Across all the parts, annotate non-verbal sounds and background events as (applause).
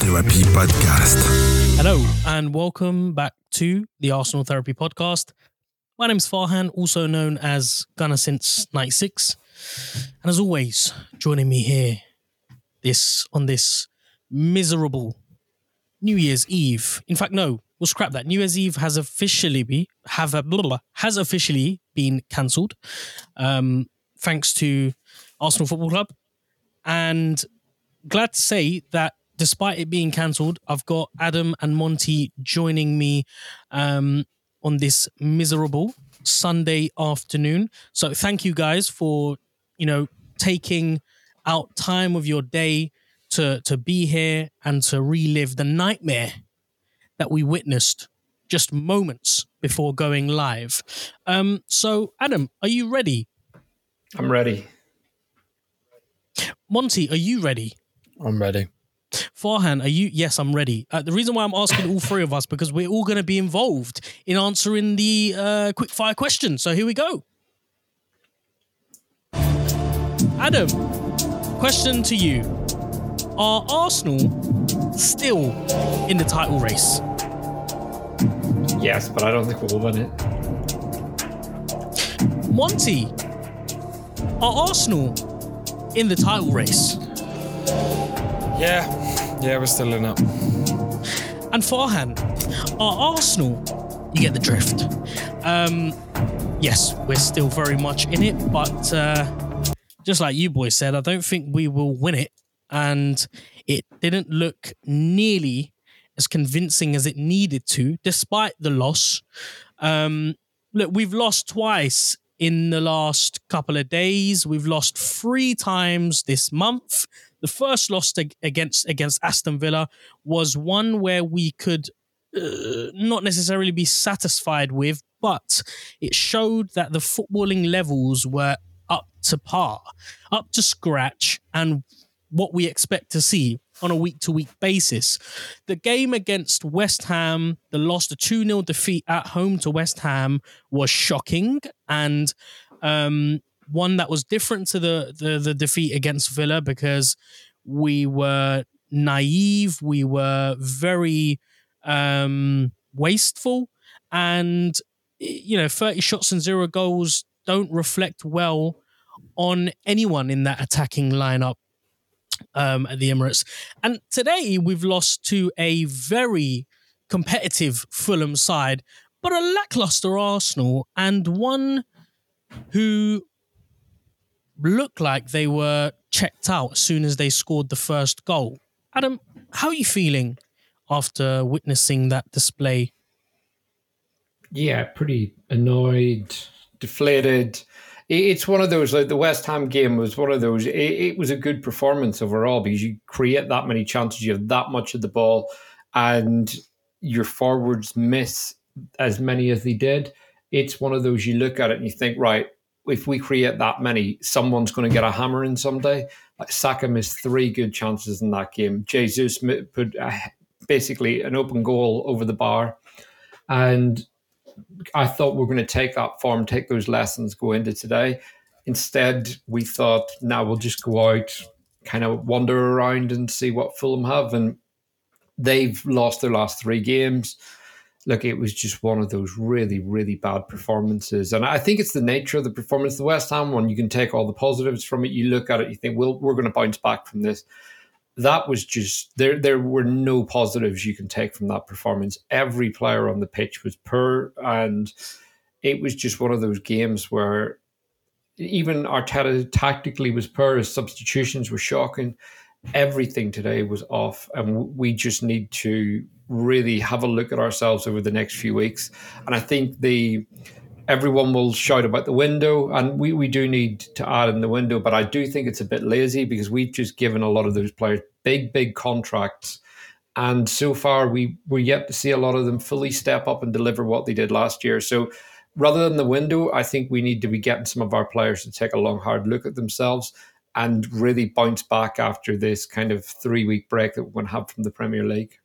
Therapy Podcast. Hello, and welcome back to the Arsenal Therapy Podcast. My name is Farhan, also known as Gunner since 96. And as always, joining me here this on this miserable New Year's Eve. In fact, no, we'll scrap that. New Year's Eve has officially be have a blah, blah, blah, has officially been cancelled. Um, thanks to Arsenal Football Club. And glad to say that despite it being cancelled, I've got Adam and Monty joining me um, on this miserable Sunday afternoon. So thank you guys for you know taking out time of your day to to be here and to relive the nightmare that we witnessed just moments before going live. Um, so Adam, are you ready? I'm ready. Monty, are you ready? I'm ready. Farhan, are you? Yes, I'm ready. Uh, the reason why I'm asking all three of us because we're all going to be involved in answering the uh, quick fire question. So here we go. Adam, question to you: Are Arsenal still in the title race? Yes, but I don't think we'll win it. Monty, are Arsenal in the title race? Yeah, yeah, we're still in it. And Farhan, our Arsenal? You get the drift. Um, yes, we're still very much in it, but uh, just like you boys said, I don't think we will win it. And it didn't look nearly as convincing as it needed to, despite the loss. Um, look, we've lost twice in the last couple of days. We've lost three times this month. The first loss ag- against against Aston Villa was one where we could uh, not necessarily be satisfied with, but it showed that the footballing levels were up to par, up to scratch, and what we expect to see on a week to week basis. The game against West Ham, the loss, the 2 0 defeat at home to West Ham was shocking and um, one that was different to the, the, the defeat against Villa because we were naive, we were very um, wasteful, and you know, 30 shots and zero goals don't reflect well on anyone in that attacking lineup um, at the Emirates. And today we've lost to a very competitive Fulham side, but a lackluster Arsenal and one who looked like they were checked out as soon as they scored the first goal. Adam, how are you feeling after witnessing that display? Yeah, pretty annoyed, deflated. It's one of those, like the West Ham game was one of those. It, it was a good performance overall because you create that many chances, you have that much of the ball, and your forwards miss as many as they did. It's one of those you look at it and you think, right, if we create that many, someone's going to get a hammer in someday. Like Saka missed three good chances in that game. Jesus put a, basically an open goal over the bar, and I thought we are going to take that form, take those lessons, go into today. Instead, we thought, now we'll just go out, kind of wander around and see what Fulham have. And they've lost their last three games. Look, it was just one of those really, really bad performances. And I think it's the nature of the performance. The West Ham one, you can take all the positives from it. You look at it, you think, well, we're going to bounce back from this that was just there there were no positives you can take from that performance every player on the pitch was poor and it was just one of those games where even Arteta tactically was poor his substitutions were shocking everything today was off and we just need to really have a look at ourselves over the next few weeks and i think the everyone will shout about the window, and we, we do need to add in the window. But I do think it's a bit lazy because we've just given a lot of those players big, big contracts. And so far, we, we're yet to see a lot of them fully step up and deliver what they did last year. So rather than the window, I think we need to be getting some of our players to take a long, hard look at themselves and really bounce back after this kind of three week break that we're going to have from the Premier League.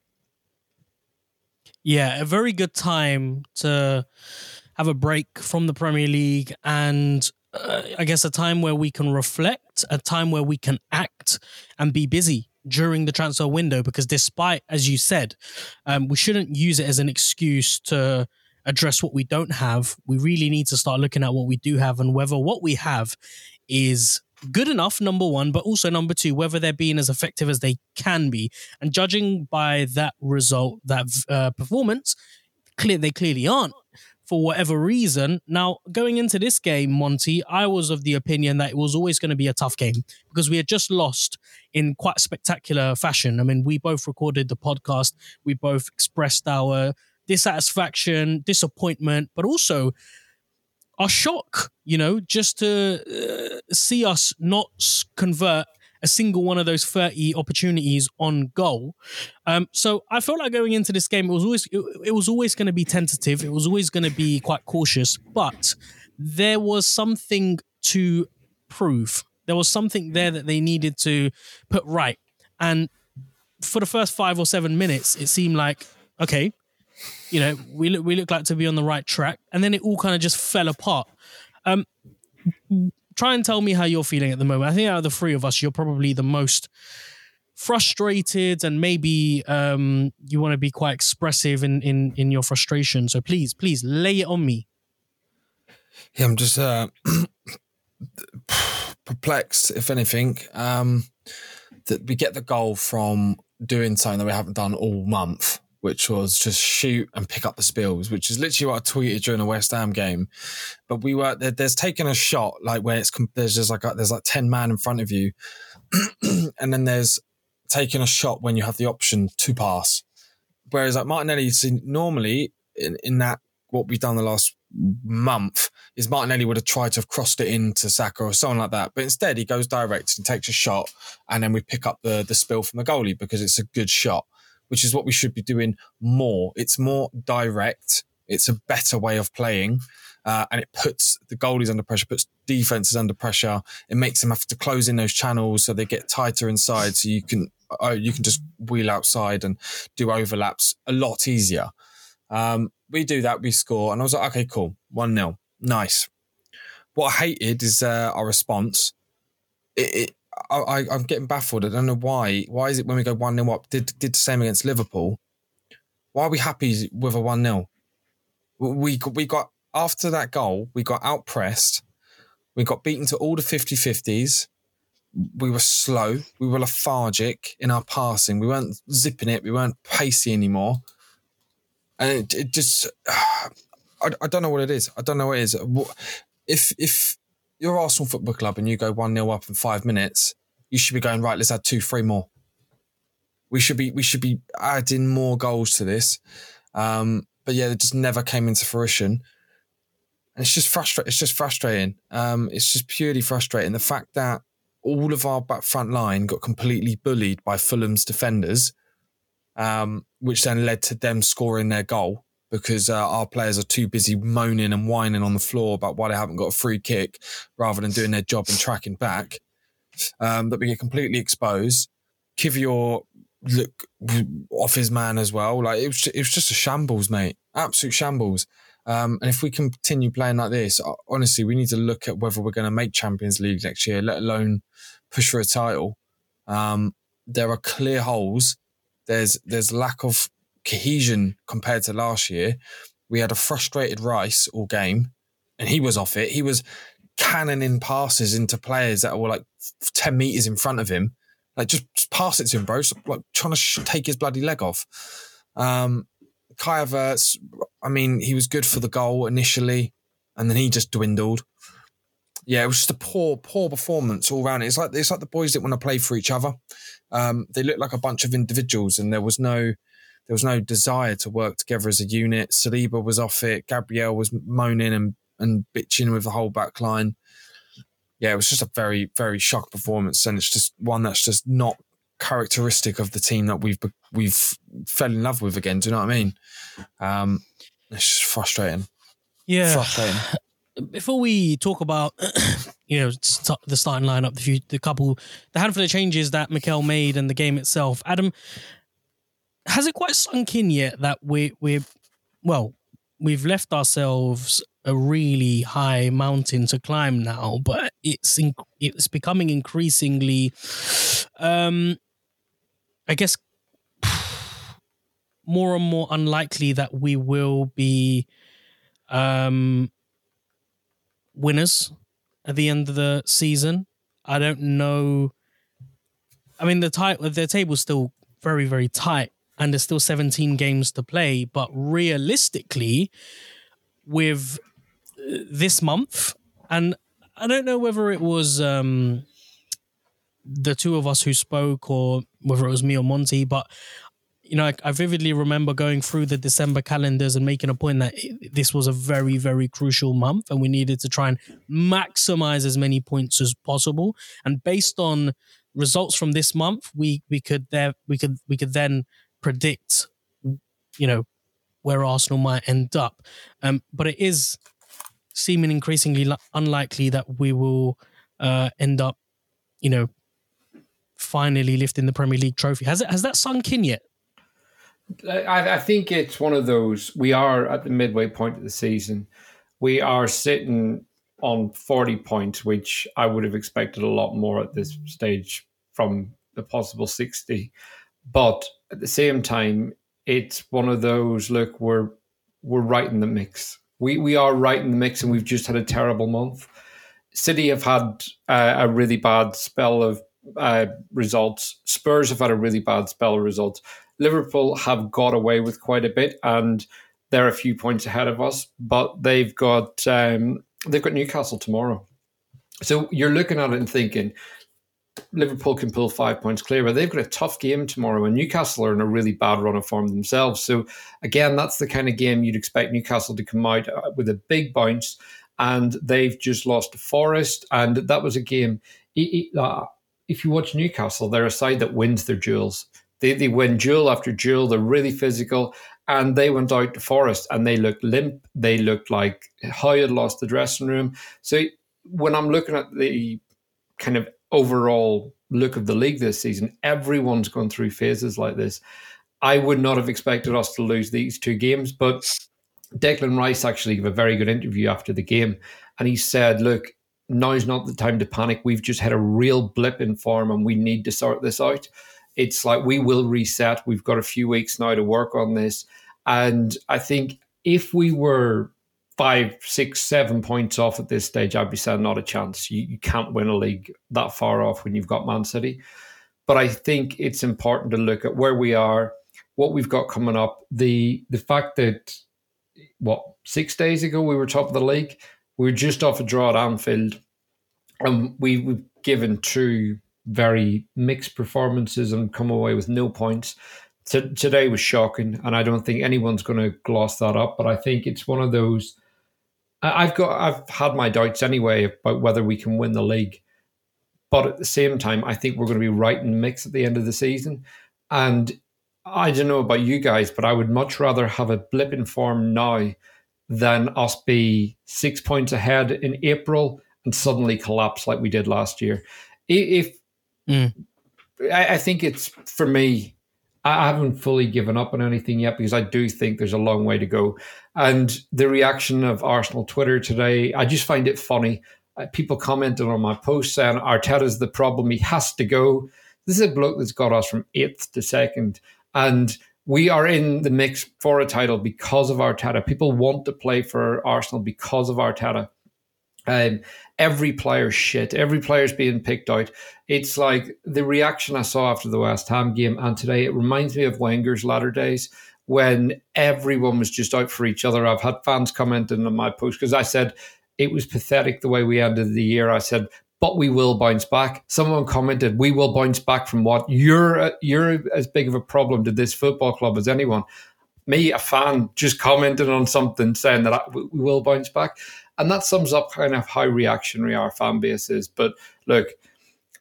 Yeah, a very good time to have a break from the Premier League and uh, I guess a time where we can reflect, a time where we can act and be busy during the transfer window because despite as you said um, we shouldn't use it as an excuse to address what we don't have we really need to start looking at what we do have and whether what we have is good enough number one but also number two whether they're being as effective as they can be and judging by that result that uh, performance clear they clearly aren't for whatever reason. Now, going into this game, Monty, I was of the opinion that it was always going to be a tough game because we had just lost in quite spectacular fashion. I mean, we both recorded the podcast, we both expressed our dissatisfaction, disappointment, but also our shock, you know, just to uh, see us not convert a single one of those 30 opportunities on goal. Um, so I felt like going into this game, it was always it, it was always going to be tentative. It was always going to be quite cautious, but there was something to prove. There was something there that they needed to put right. And for the first five or seven minutes, it seemed like, okay, you know, we look, we look like to be on the right track. And then it all kind of just fell apart. Um, try and tell me how you're feeling at the moment. I think out of the three of us, you're probably the most frustrated and maybe um, you want to be quite expressive in, in, in your frustration. So please, please lay it on me. Yeah, I'm just uh, (clears throat) perplexed, if anything, um, that we get the goal from doing something that we haven't done all month which was just shoot and pick up the spills, which is literally what I tweeted during the West Ham game. But we were there, there's taking a shot like where it's there's just like a, there's like ten man in front of you, (clears throat) and then there's taking a shot when you have the option to pass. Whereas like Martinelli, see, normally in, in that what we've done the last month is Martinelli would have tried to have crossed it into Saka or something like that. But instead he goes direct and takes a shot and then we pick up the the spill from the goalie because it's a good shot which is what we should be doing more. It's more direct. It's a better way of playing. Uh, and it puts the goalies under pressure, puts defenses under pressure. It makes them have to close in those channels so they get tighter inside. So you can oh, you can just wheel outside and do overlaps a lot easier. Um, we do that, we score, and I was like, okay, cool, one 0 nice. What I hated is uh, our response. It, it, I, I'm getting baffled. I don't know why. Why is it when we go 1 0 up, did, did the same against Liverpool? Why are we happy with a 1 0? We, we got, after that goal, we got out pressed. We got beaten to all the 50 50s. We were slow. We were lethargic in our passing. We weren't zipping it. We weren't pacey anymore. And it, it just, (sighs) I, I don't know what it is. I don't know what it is. If, if, you're Arsenal Football Club and you go 1 0 up in five minutes, you should be going, right, let's add two, three more. We should be we should be adding more goals to this. Um, but yeah, it just never came into fruition. And it's just frustrating. It's just frustrating. Um, it's just purely frustrating. The fact that all of our back front line got completely bullied by Fulham's defenders, um, which then led to them scoring their goal because uh, our players are too busy moaning and whining on the floor about why they haven't got a free kick rather than doing their job and tracking back. Um, that we get completely exposed. Kiwior look off his man as well. Like it was, it was just a shambles, mate. Absolute shambles. Um, and if we continue playing like this, honestly, we need to look at whether we're going to make Champions League next year, let alone push for a title. Um, there are clear holes. There's there's lack of cohesion compared to last year. We had a frustrated Rice all game, and he was off it. He was cannoning passes into players that were like 10 meters in front of him. Like, just, just pass it to him, bro. So, like, trying to sh- take his bloody leg off. Um, Kai Havertz, I mean, he was good for the goal initially, and then he just dwindled. Yeah, it was just a poor, poor performance all around. It's like it's like the boys didn't want to play for each other. Um, they looked like a bunch of individuals, and there was no there was no desire to work together as a unit. Saliba was off it. Gabriel was moaning and, and bitching with the whole back line. Yeah, it was just a very, very shock performance. And it's just one that's just not characteristic of the team that we've we've fell in love with again. Do you know what I mean? Um, it's just frustrating. Yeah. Frustrating. Before we talk about, (clears throat) you know, the starting lineup, the few, the couple, the handful of changes that Mikel made and the game itself, Adam, has it quite sunk in yet that we we're well we've left ourselves a really high mountain to climb now but it's in, it's becoming increasingly um I guess, (sighs) more and more unlikely that we will be um, winners at the end of the season. I don't know. I mean, the tight the table's still very very tight, and there's still 17 games to play. But realistically, with uh, this month, and I don't know whether it was um, the two of us who spoke or whether it was me or Monty, but you know, I, I, vividly remember going through the December calendars and making a point that this was a very, very crucial month, and we needed to try and maximize as many points as possible. And based on results from this month, we we could there we could we could then predict, you know, where Arsenal might end up. Um, but it is seeming increasingly unlikely that we will uh, end up, you know, finally lifting the Premier League trophy. Has it has that sunk in yet? I, I, think it's one of those. We are at the midway point of the season. We are sitting on 40 points, which I would have expected a lot more at this stage from the possible 60. But at the same time, it's one of those look, we're we're right in the mix. We we are right in the mix, and we've just had a terrible month. City have had uh, a really bad spell of uh, results. Spurs have had a really bad spell of results. Liverpool have got away with quite a bit, and they're a few points ahead of us. But they've got um, they've got Newcastle tomorrow, so you're looking at it and thinking Liverpool can pull five points clear, but they've got a tough game tomorrow, and Newcastle are in a really bad run of form themselves. So again, that's the kind of game you'd expect Newcastle to come out uh, with a big bounce, and they've just lost to Forest, and that was a game. Uh, if you watch Newcastle, they're a side that wins their duels. They, they win duel after duel. They're really physical. And they went out to Forest and they looked limp. They looked like Howe had lost the dressing room. So when I'm looking at the kind of overall look of the league this season, everyone's gone through phases like this. I would not have expected us to lose these two games, but Declan Rice actually gave a very good interview after the game. And he said, look, now's not the time to panic. We've just had a real blip in form and we need to sort this out it's like we will reset. We've got a few weeks now to work on this. And I think if we were five, six, seven points off at this stage, I'd be saying not a chance. You, you can't win a league that far off when you've got Man City. But I think it's important to look at where we are, what we've got coming up, the the fact that what six days ago we were top of the league, we were just off a draw at Anfield, and we, we've given two very mixed performances and come away with no points. T- today was shocking, and I don't think anyone's going to gloss that up. But I think it's one of those. I've got I've had my doubts anyway about whether we can win the league, but at the same time, I think we're going to be right in the mix at the end of the season. And I don't know about you guys, but I would much rather have a blip in form now than us be six points ahead in April and suddenly collapse like we did last year. If Mm. I, I think it's for me. I haven't fully given up on anything yet because I do think there's a long way to go. And the reaction of Arsenal Twitter today, I just find it funny. Uh, people commenting on my post saying Arteta's the problem, he has to go. This is a bloke that's got us from eighth to second. And we are in the mix for a title because of Arteta. People want to play for Arsenal because of Arteta. Um, every player shit. Every player's being picked out. It's like the reaction I saw after the West Ham game and today. It reminds me of Wenger's latter days when everyone was just out for each other. I've had fans commenting on my post because I said it was pathetic the way we ended the year. I said, but we will bounce back. Someone commented, "We will bounce back from what? You're you're as big of a problem to this football club as anyone." Me, a fan, just commented on something saying that I, we will bounce back. And that sums up kind of how reactionary our fan base is. But look,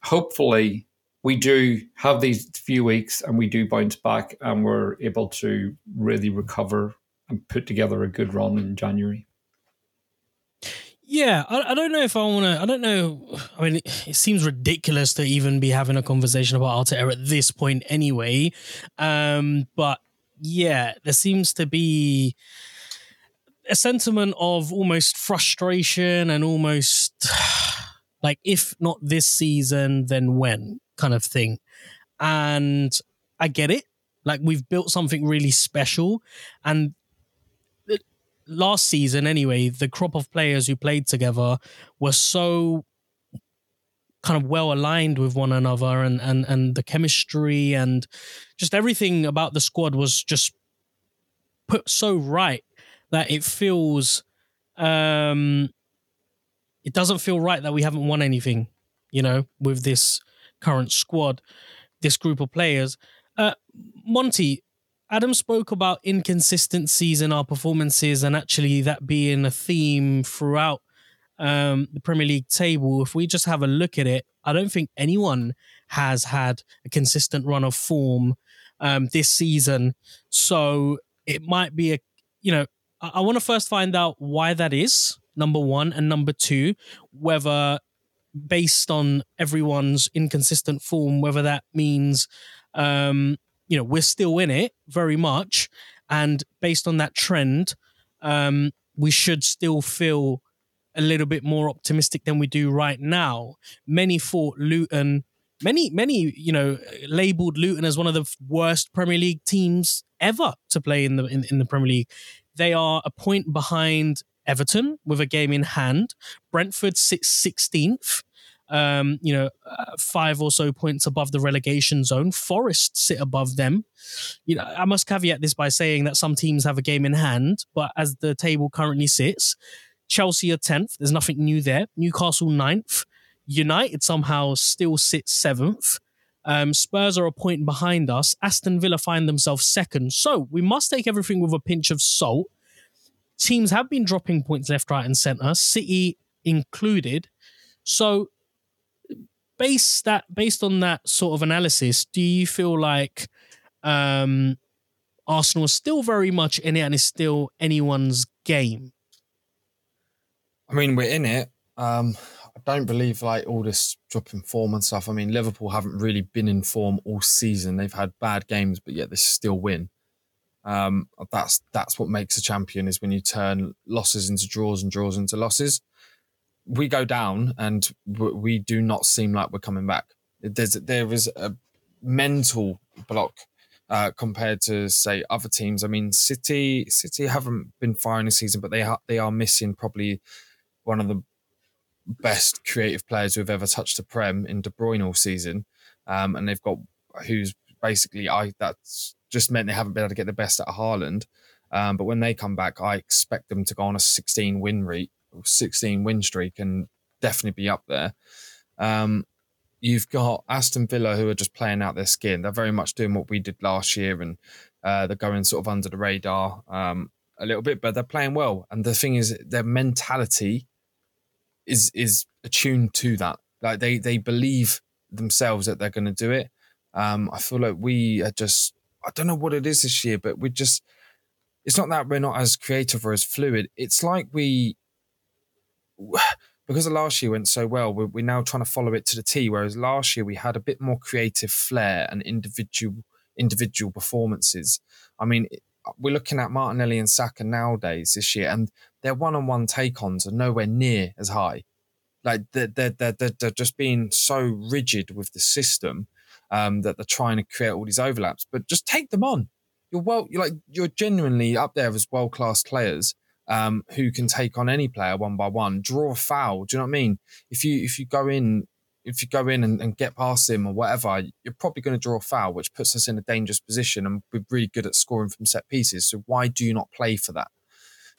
hopefully we do have these few weeks and we do bounce back and we're able to really recover and put together a good run in January. Yeah, I, I don't know if I want to. I don't know. I mean, it, it, seems ridiculous to even be having a conversation about Arteta at this point, anyway. Um, but yeah, there seems to be a sentiment of almost frustration and almost (sighs) like if not this season then when kind of thing and i get it. Like we've built something really special, and last season anyway, the crop of players who played together were so kind of well aligned with one another and and and the chemistry and just everything about the squad was just put so right that it feels um it doesn't feel right that we haven't won anything you know with this current squad this group of players uh monty adam spoke about inconsistencies in our performances and actually that being a theme throughout um, the Premier League table, if we just have a look at it, I don't think anyone has had a consistent run of form um, this season. So it might be a, you know, I, I want to first find out why that is, number one, and number two, whether based on everyone's inconsistent form, whether that means, um, you know, we're still in it very much. And based on that trend, um, we should still feel a little bit more optimistic than we do right now. Many thought Luton, many, many, you know, labeled Luton as one of the worst Premier League teams ever to play in the in, in the Premier League. They are a point behind Everton with a game in hand. Brentford sits 16th. Um, you know, uh, five or so points above the relegation zone. Forest sit above them. You know, I must caveat this by saying that some teams have a game in hand, but as the table currently sits, Chelsea are 10th. There's nothing new there. Newcastle 9th. United somehow still sits 7th. Um, Spurs are a point behind us. Aston Villa find themselves second. So we must take everything with a pinch of salt. Teams have been dropping points left, right, and centre, City included. So based that based on that sort of analysis, do you feel like um, Arsenal is still very much in it and is still anyone's game? I mean, we're in it. Um, I don't believe like all this dropping form and stuff. I mean, Liverpool haven't really been in form all season. They've had bad games, but yet they still win. Um, that's that's what makes a champion is when you turn losses into draws and draws into losses. We go down and we do not seem like we're coming back. There's there is a mental block uh, compared to say other teams. I mean, City City haven't been firing this season, but they ha- they are missing probably one of the best creative players who've ever touched the prem in De Bruyne all season, um, and they've got who's basically I that's just meant they haven't been able to get the best out of Haaland. Um, but when they come back, I expect them to go on a 16 win rate, 16 win streak, and definitely be up there. Um, you've got Aston Villa who are just playing out their skin. They're very much doing what we did last year, and uh, they're going sort of under the radar um, a little bit, but they're playing well. And the thing is, their mentality is is attuned to that. Like they they believe themselves that they're going to do it. Um, I feel like we are just I don't know what it is this year, but we just it's not that we're not as creative or as fluid. It's like we (sighs) because the last year went so well, we're, we're now trying to follow it to the T. Whereas last year we had a bit more creative flair and individual individual performances. I mean, we're looking at Martinelli and Saka nowadays this year, and their one-on-one take-ons are nowhere near as high. Like they're they're they're, they're just being so rigid with the system um, that they're trying to create all these overlaps. But just take them on. You're well, you're like you're genuinely up there as world-class players um, who can take on any player one by one. Draw a foul. Do you know what I mean? If you if you go in if you go in and, and, get past him or whatever, you're probably going to draw a foul, which puts us in a dangerous position. And we're really good at scoring from set pieces. So why do you not play for that?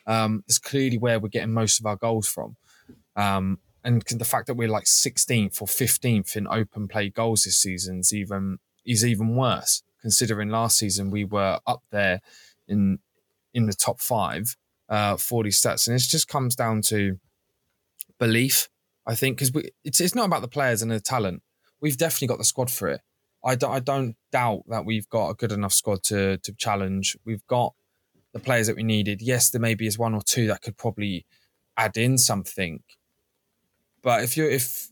Um, it's clearly where we're getting most of our goals from. Um, and the fact that we're like 16th or 15th in open play goals this season is even is even worse. Considering last season we were up there in in the top five uh, for these stats, and it just comes down to belief I think because it's it's not about the players and the talent. We've definitely got the squad for it. I don't, I don't doubt that we've got a good enough squad to to challenge. We've got the players that we needed. Yes, there maybe is one or two that could probably add in something. But if you if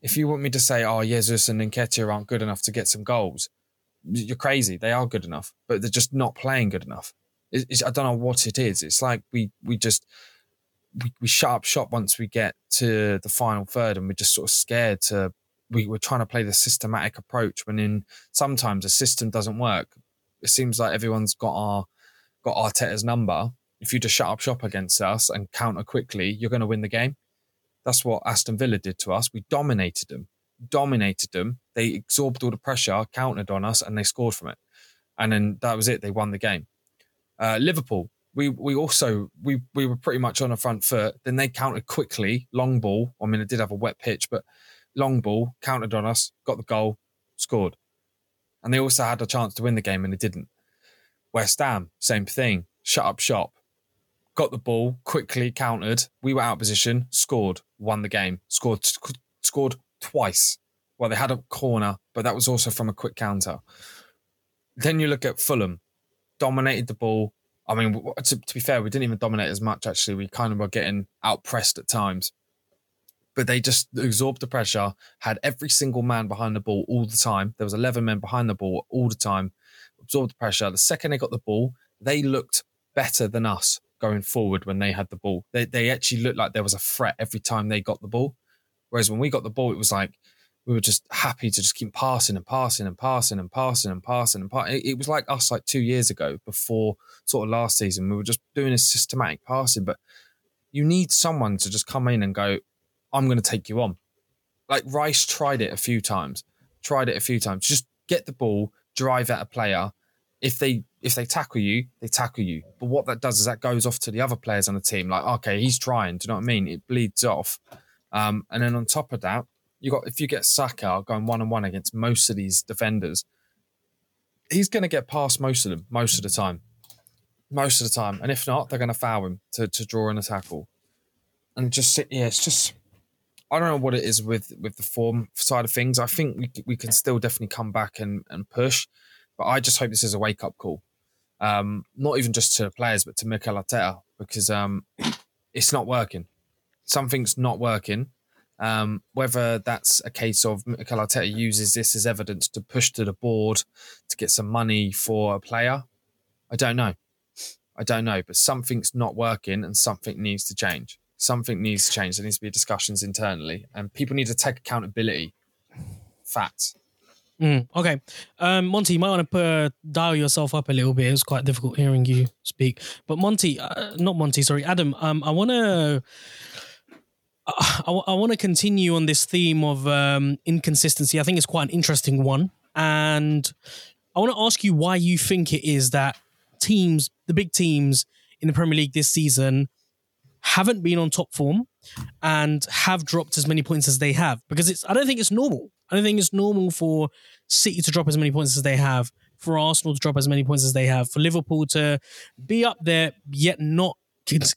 if you want me to say, oh, Jesus and Nketiah aren't good enough to get some goals, you're crazy. They are good enough, but they're just not playing good enough. It's, I don't know what it is. It's like we we just we, we shut up shop once we get to the final third and we're just sort of scared to we were trying to play the systematic approach when in sometimes a system doesn't work. It seems like everyone's got our got Arteta's number. If you just shut up shop against us and counter quickly, you're going to win the game. That's what Aston Villa did to us. We dominated them, dominated them. They absorbed all the pressure, countered on us, and they scored from it. And then that was it. They won the game. Uh, Liverpool, we we also we we were pretty much on a front foot. Then they countered quickly, long ball. I mean, it did have a wet pitch, but long ball countered on us, got the goal, scored, and they also had a chance to win the game and they didn't. West Ham, same thing, shut up shop, got the ball quickly, countered. We were out of position, scored, won the game, scored scored twice. Well, they had a corner, but that was also from a quick counter. Then you look at Fulham, dominated the ball, I mean, to, to, be fair, we didn't even dominate as much. Actually, we kind of were getting out pressed at times, but they just absorbed the pressure. Had every single man behind the ball all the time. There was eleven men behind the ball all the time. Absorbed the pressure. The second they got the ball, they looked better than us going forward when they had the ball. They they actually looked like there was a threat every time they got the ball. Whereas when we got the ball, it was like we were just happy to just keep passing and passing and passing and passing and passing and passing. It, was like us like two years ago before sort of last season. We were just doing a systematic passing, but you need someone to just come in and go, I'm going to take you on. Like Rice tried it a few times, tried it a few times. Just get the ball, drive at a player. If they if they tackle you, they tackle you. But what that does is that goes off to the other players on the team. Like, okay, he's trying. Do you know what I mean? It bleeds off. Um, and then on top of that, you got if you get Saka going one on one against most of these defenders, he's going to get past most of them most of the time, most of the time. And if not, they're going to foul him to, to draw in a tackle. And just yeah, it's just I don't know what it is with with the form side of things. I think we we can still definitely come back and and push, but I just hope this is a wake up call. Um, not even just to players, but to Mikel Arteta because um, it's not working. Something's not working um, whether that's a case of Mikel Arteta uses this as evidence to push to the board to get some money for a player, I don't know. I don't know, but something's not working and something needs to change. Something needs to change. There needs to be discussions internally, and people need to take accountability. Facts. Mm, okay, um, Monty, you might want to uh, dial yourself up a little bit. It was quite difficult hearing you speak. But Monty, uh, not Monty, sorry, Adam. Um, I want to I, I want to continue on this theme of um, inconsistency. I think it's quite an interesting one. And I want to ask you why you think it is that teams, the big teams in the Premier League this season, haven't been on top form and have dropped as many points as they have. Because it's, I don't think it's normal. I don't think it's normal for City to drop as many points as they have, for Arsenal to drop as many points as they have, for Liverpool to be up there yet not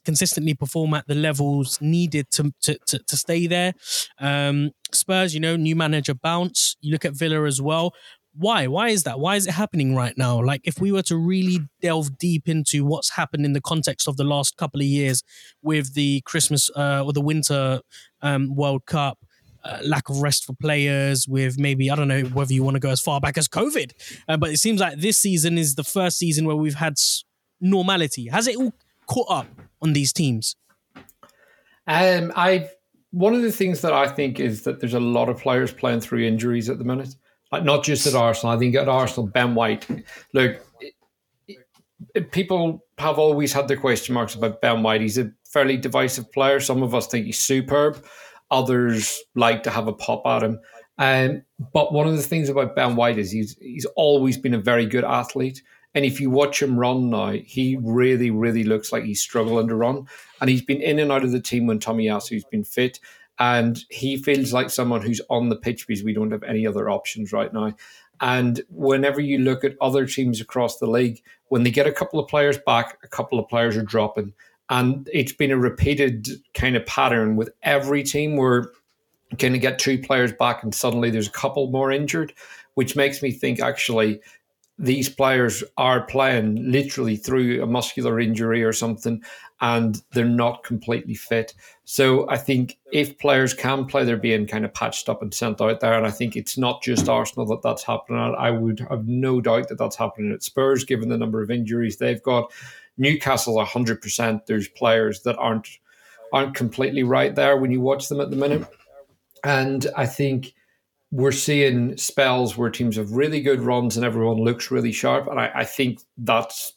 consistently perform at the levels needed to to, to, to stay there. Um, Spurs, you know, new manager bounce. You look at Villa as well. Why? Why is that? Why is it happening right now? Like, if we were to really delve deep into what's happened in the context of the last couple of years with the Christmas uh, or the Winter um, World Cup, uh, lack of rest for players, with maybe, I don't know whether you want to go as far back as COVID, uh, but it seems like this season is the first season where we've had normality. Has it all caught up on these teams? Um, I one of the things that I think is that there's a lot of players playing through injuries at the minute. Like not just at Arsenal. I think at Arsenal, Ben White. Look, people have always had their question marks about Ben White. He's a fairly divisive player. Some of us think he's superb. Others like to have a pop at him. Um, but one of the things about Ben White is he's he's always been a very good athlete. And if you watch him run now, he really, really looks like he's struggling to run. And he's been in and out of the team when Tomiyasu's been fit. And he feels like someone who's on the pitch because we don't have any other options right now. And whenever you look at other teams across the league, when they get a couple of players back, a couple of players are dropping. And it's been a repeated kind of pattern with every team where of get two players back and suddenly there's a couple more injured, which makes me think actually these players are playing literally through a muscular injury or something and they're not completely fit. So I think if players can play, they're being kind of patched up and sent out there. And I think it's not just Arsenal that that's happening. I would have no doubt that that's happening at Spurs, given the number of injuries they've got. Newcastle, 100%. There's players that aren't aren't completely right there when you watch them at the minute. And I think we're seeing spells where teams have really good runs and everyone looks really sharp. And I, I think that's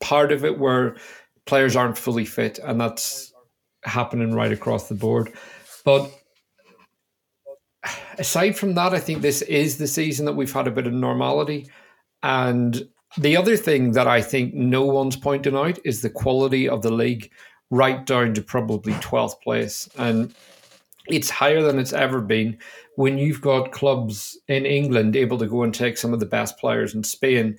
part of it where players aren't fully fit, and that's happening right across the board. But aside from that, I think this is the season that we've had a bit of normality. And the other thing that I think no one's pointing out is the quality of the league right down to probably 12th place. And it's higher than it's ever been when you've got clubs in England able to go and take some of the best players in Spain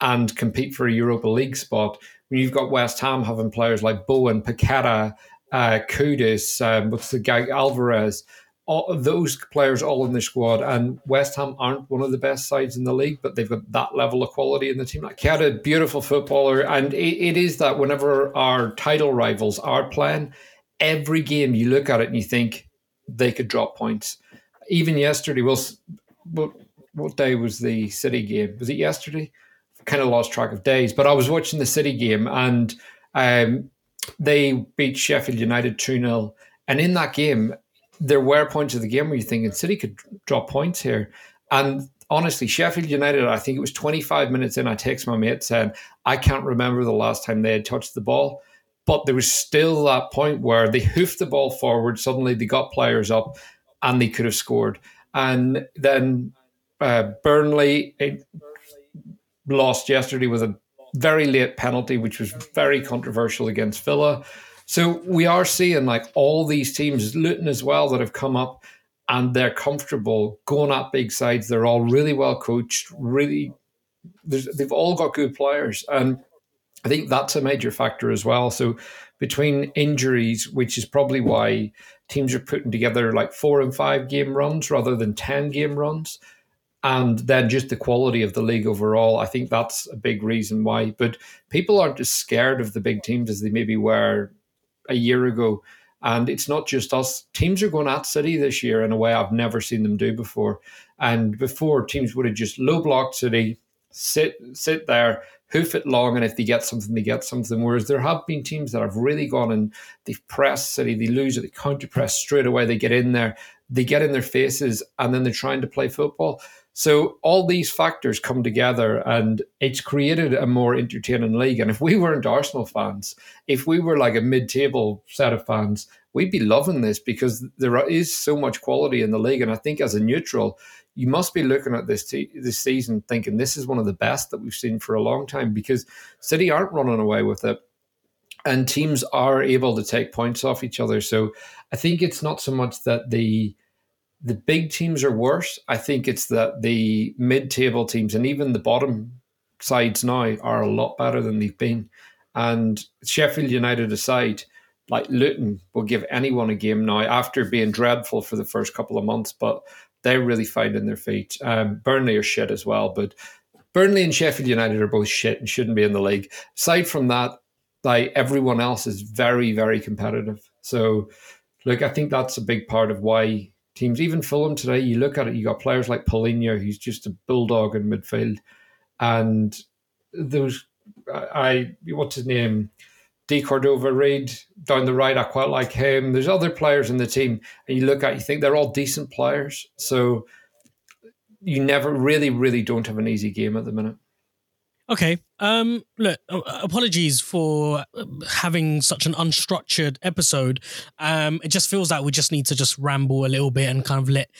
and compete for a Europa League spot. When you've got West Ham having players like Bowen, Paqueta, uh, Kudus, um, what's the guy, Alvarez, all those players all in the squad. And West Ham aren't one of the best sides in the league, but they've got that level of quality in the team. Like he beautiful footballer, and it, it is that whenever our title rivals are playing, every game you look at it and you think they could drop points. Even yesterday was what what day was the City game? Was it yesterday? Kind of lost track of days, but I was watching the City game and um, they beat Sheffield United 2 0. And in that game, there were points of the game where you're thinking City could drop points here. And honestly, Sheffield United, I think it was 25 minutes in, I text my mate saying, I can't remember the last time they had touched the ball. But there was still that point where they hoofed the ball forward, suddenly they got players up and they could have scored. And then uh, Burnley lost yesterday with a very late penalty, which was very controversial against Villa. So we are seeing like all these teams, Luton as well, that have come up and they're comfortable going at big sides. They're all really well coached, really, they've all got good players. And I think that's a major factor as well. So between injuries, which is probably why teams are putting together like four and five game runs rather than 10 game runs. And then just the quality of the league overall, I think that's a big reason why. But people aren't as scared of the big teams as they maybe were a year ago. And it's not just us. Teams are going at City this year in a way I've never seen them do before. And before, teams would have just low blocked City, sit sit there, hoof it long, and if they get something, they get something. Whereas there have been teams that have really gone and they've pressed City, they lose it, they counter press straight away, they get in there, they get in their faces, and then they're trying to play football. So all these factors come together and it's created a more entertaining league. And if we weren't Arsenal fans, if we were like a mid-table set of fans, we'd be loving this because there is so much quality in the league. And I think as a neutral, you must be looking at this this season thinking this is one of the best that we've seen for a long time because City aren't running away with it. And teams are able to take points off each other. So I think it's not so much that the the big teams are worse. I think it's that the mid table teams and even the bottom sides now are a lot better than they've been. And Sheffield United aside, like Luton will give anyone a game now after being dreadful for the first couple of months, but they're really finding their feet. Um, Burnley are shit as well, but Burnley and Sheffield United are both shit and shouldn't be in the league. Aside from that, like everyone else is very, very competitive. So, look, I think that's a big part of why teams. Even Fulham today, you look at it, you got players like Palhinha, who's just a bulldog in midfield, and those I what's his name, De Cordova-Reid down the right. I quite like him. There's other players in the team, and you look at you think they're all decent players. So you never really, really don't have an easy game at the minute. Okay. Um, look, apologies for um, having such an unstructured episode. Um, it just feels like we just need to just ramble a little bit and kind of let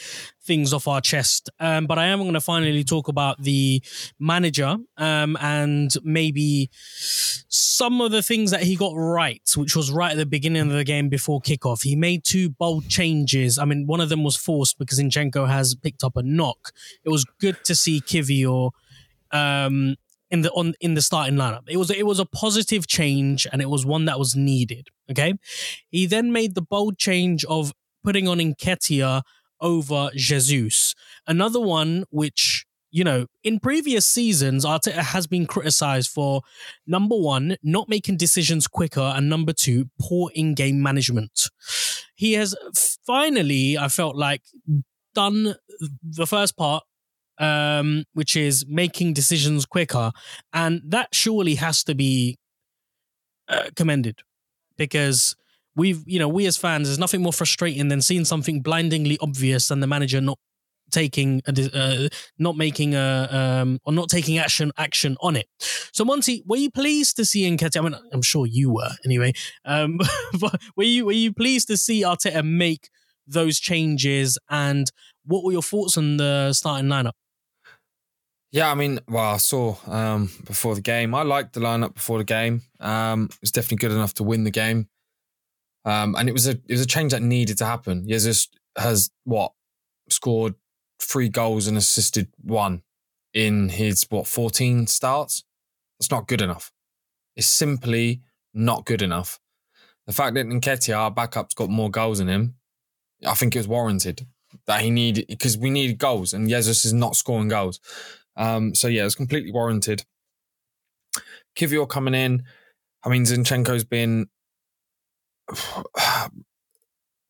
things off our chest. Um, but I am going to finally talk about the manager um, and maybe some of the things that he got right, which was right at the beginning of the game before kickoff. He made two bold changes. I mean, one of them was forced because Zinchenko has picked up a knock. It was good to see Kiwior um, in the on in the starting lineup. It was it was a positive change and it was one that was needed. Okay. He then made the bold change of putting on Nketiah over Jesus. Another one which you know, in previous seasons, Arteta has been criticized for number one, not making decisions quicker, and number two, poor in game management. He has finally, I felt like, done the first part um, which is making decisions quicker. And that surely has to be uh, commended because we've you know we as fans, there's nothing more frustrating than seeing something blindingly obvious and the manager not taking a, uh, not making a um, or not taking action action on it. So Monty, were you pleased to see Nketiah? I mean, I'm sure you were anyway. Um, (laughs) were you were you pleased to see Arteta make those changes? And what were your thoughts on the starting lineup? Yeah, I mean, well, I saw um, before the game. I liked the lineup before the game. Um, it was definitely good enough to win the game. Um, and it was a it was a change that needed to happen. Jesus has what scored three goals and assisted one in his what 14 starts. That's not good enough. It's simply not good enough. The fact that Nketiah, our backup's got more goals than him, I think it was warranted that he needed because we needed goals and Jesus is not scoring goals. Um, so yeah, it's completely warranted. Kiwior coming in. I mean, Zinchenko's been (sighs)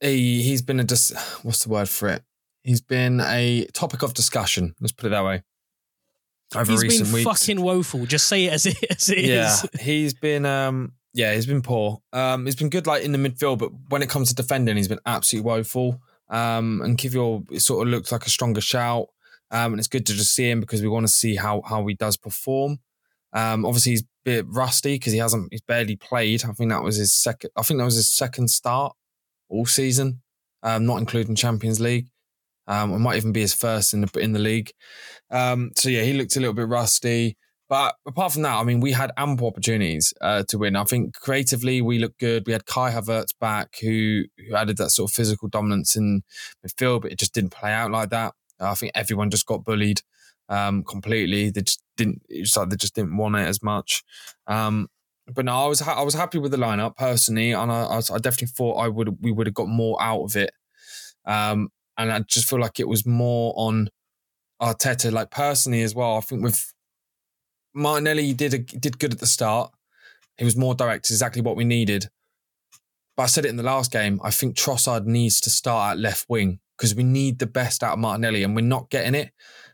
he he's been a dis- what's the word for it? He's been a topic of discussion. Let's put it that way. Over he's recent been weeks. fucking woeful. Just say it as it, as it yeah, is. (laughs) he's been um yeah, he's been poor. Um, he's been good like in the midfield, but when it comes to defending, he's been absolutely woeful. Um, and Kiwior sort of looked like a stronger shout. Um, and it's good to just see him because we want to see how how he does perform. Um, obviously he's a bit rusty because he hasn't he's barely played. I think that was his second. I think that was his second start all season, um, not including Champions League. Um, it might even be his first in the in the league. Um, so yeah, he looked a little bit rusty. But apart from that, I mean, we had ample opportunities uh, to win. I think creatively we looked good. We had Kai Havertz back, who who added that sort of physical dominance in midfield, but it just didn't play out like that. I think everyone just got bullied um, completely. They just didn't. It's like they just didn't want it as much. Um, but no, I was ha- I was happy with the lineup personally, and I, I, I definitely thought I would we would have got more out of it. Um, and I just feel like it was more on Arteta, like personally as well. I think with Martinelli did a, did good at the start. He was more direct, exactly what we needed. But I said it in the last game. I think Trossard needs to start at left wing because we need the best out of Martinelli and we're not getting it.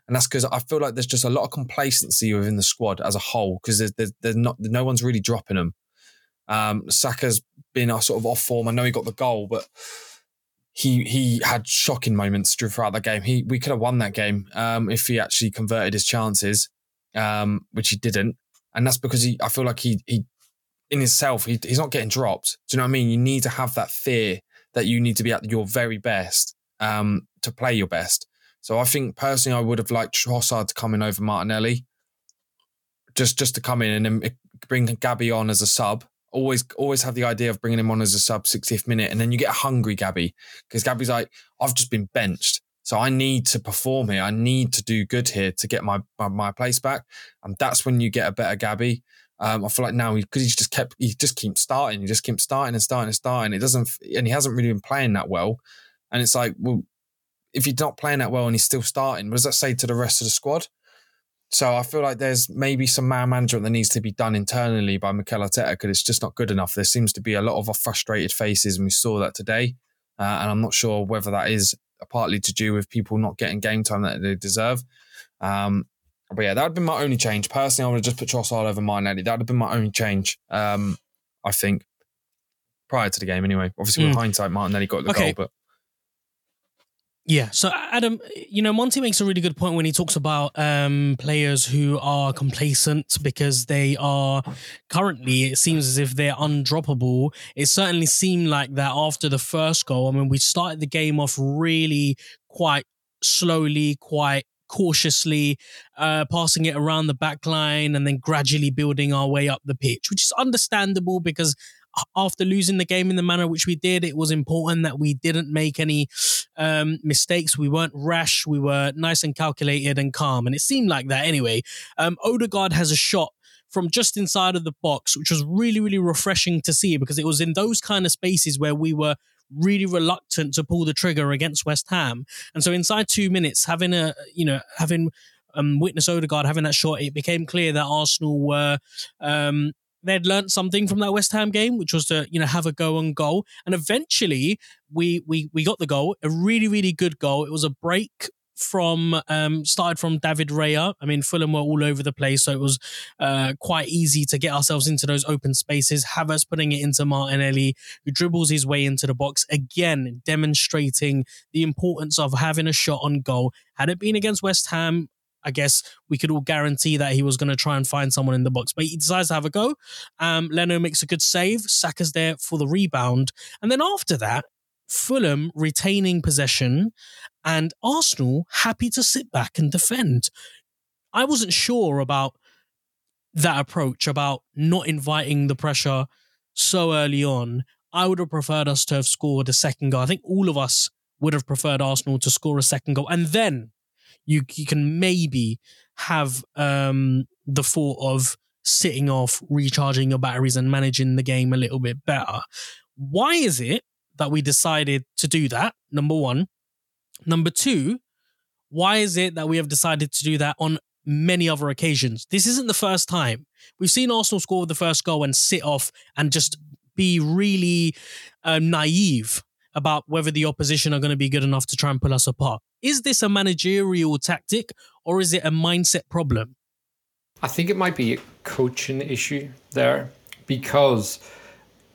And that's because I feel like there's just a lot of complacency within the squad as a whole because there's, there's, there's, not no one's really dropping them. Um, Saka's been a sort of off form. I know he got the goal, but he he had shocking moments throughout the game. He we could have won that game um, if he actually converted his chances, um, which he didn't. And that's because he I feel like he he in himself he, he's not getting dropped. Do you know what I mean? You need to have that fear that you need to be at your very best um, to play your best. So I think personally, I would have liked Trossard to come in over Martinelli, just just to come in and then bring Gabby on as a sub. Always always have the idea of bringing him on as a sub 60th minute, and then you get a hungry Gabby because Gabby's like, I've just been benched. So I need to perform here. I need to do good here to get my my, my place back, and that's when you get a better Gabby. Um, I feel like now because he, he's just kept he just keeps starting, he just keeps starting and starting and starting. It doesn't, and he hasn't really been playing that well. And it's like, well, if you're not playing that well and he's still starting, what does that say to the rest of the squad? So I feel like there's maybe some man management that needs to be done internally by Mikel Arteta because it's just not good enough. There seems to be a lot of frustrated faces, and we saw that today. Uh, and I'm not sure whether that is partly to do with people not getting game time that they deserve. Um, but yeah, that would have been my only change. Personally, I would have just put Trossard over Martinelli. That would have been my only change. Um, I think prior to the game, anyway. Obviously, with mm. hindsight, Martinelli got the okay. goal, but yeah. So Adam, you know, Monty makes a really good point when he talks about um, players who are complacent because they are currently, it seems as if they're undroppable. It certainly seemed like that after the first goal. I mean, we started the game off really quite slowly, quite cautiously, uh, passing it around the back line and then gradually building our way up the pitch, which is understandable because after losing the game in the manner which we did, it was important that we didn't make any um, mistakes. We weren't rash. We were nice and calculated and calm. And it seemed like that anyway. Um, Odegaard has a shot from just inside of the box, which was really, really refreshing to see because it was in those kind of spaces where we were really reluctant to pull the trigger against West Ham. And so inside two minutes, having a, you know, having um, witness Odegaard having that shot, it became clear that Arsenal were um, they'd learned something from that West Ham game, which was to you know have a go on goal. And eventually, we we we got the goal, a really really good goal. It was a break from um, started from David Raya. I mean, Fulham were all over the place, so it was uh, quite easy to get ourselves into those open spaces. Havertz putting it into Martinelli, who dribbles his way into the box again, demonstrating the importance of having a shot on goal. Had it been against West Ham, I guess we could all guarantee that he was going to try and find someone in the box, but he decides to have a go. Um, Leno makes a good save. Saka's there for the rebound, and then after that, Fulham retaining possession and Arsenal happy to sit back and defend. I wasn't sure about that approach, about not inviting the pressure so early on. I would have preferred us to have scored a second goal. I think all of us would have preferred Arsenal to score a second goal. And then you, you can maybe have um, the thought of sitting off, recharging your batteries, and managing the game a little bit better. Why is it that we decided to do that. Number one. Number two, why is it that we have decided to do that on many other occasions? This isn't the first time. We've seen Arsenal score the first goal and sit off and just be really uh, naive about whether the opposition are going to be good enough to try and pull us apart. Is this a managerial tactic or is it a mindset problem? I think it might be a coaching issue there because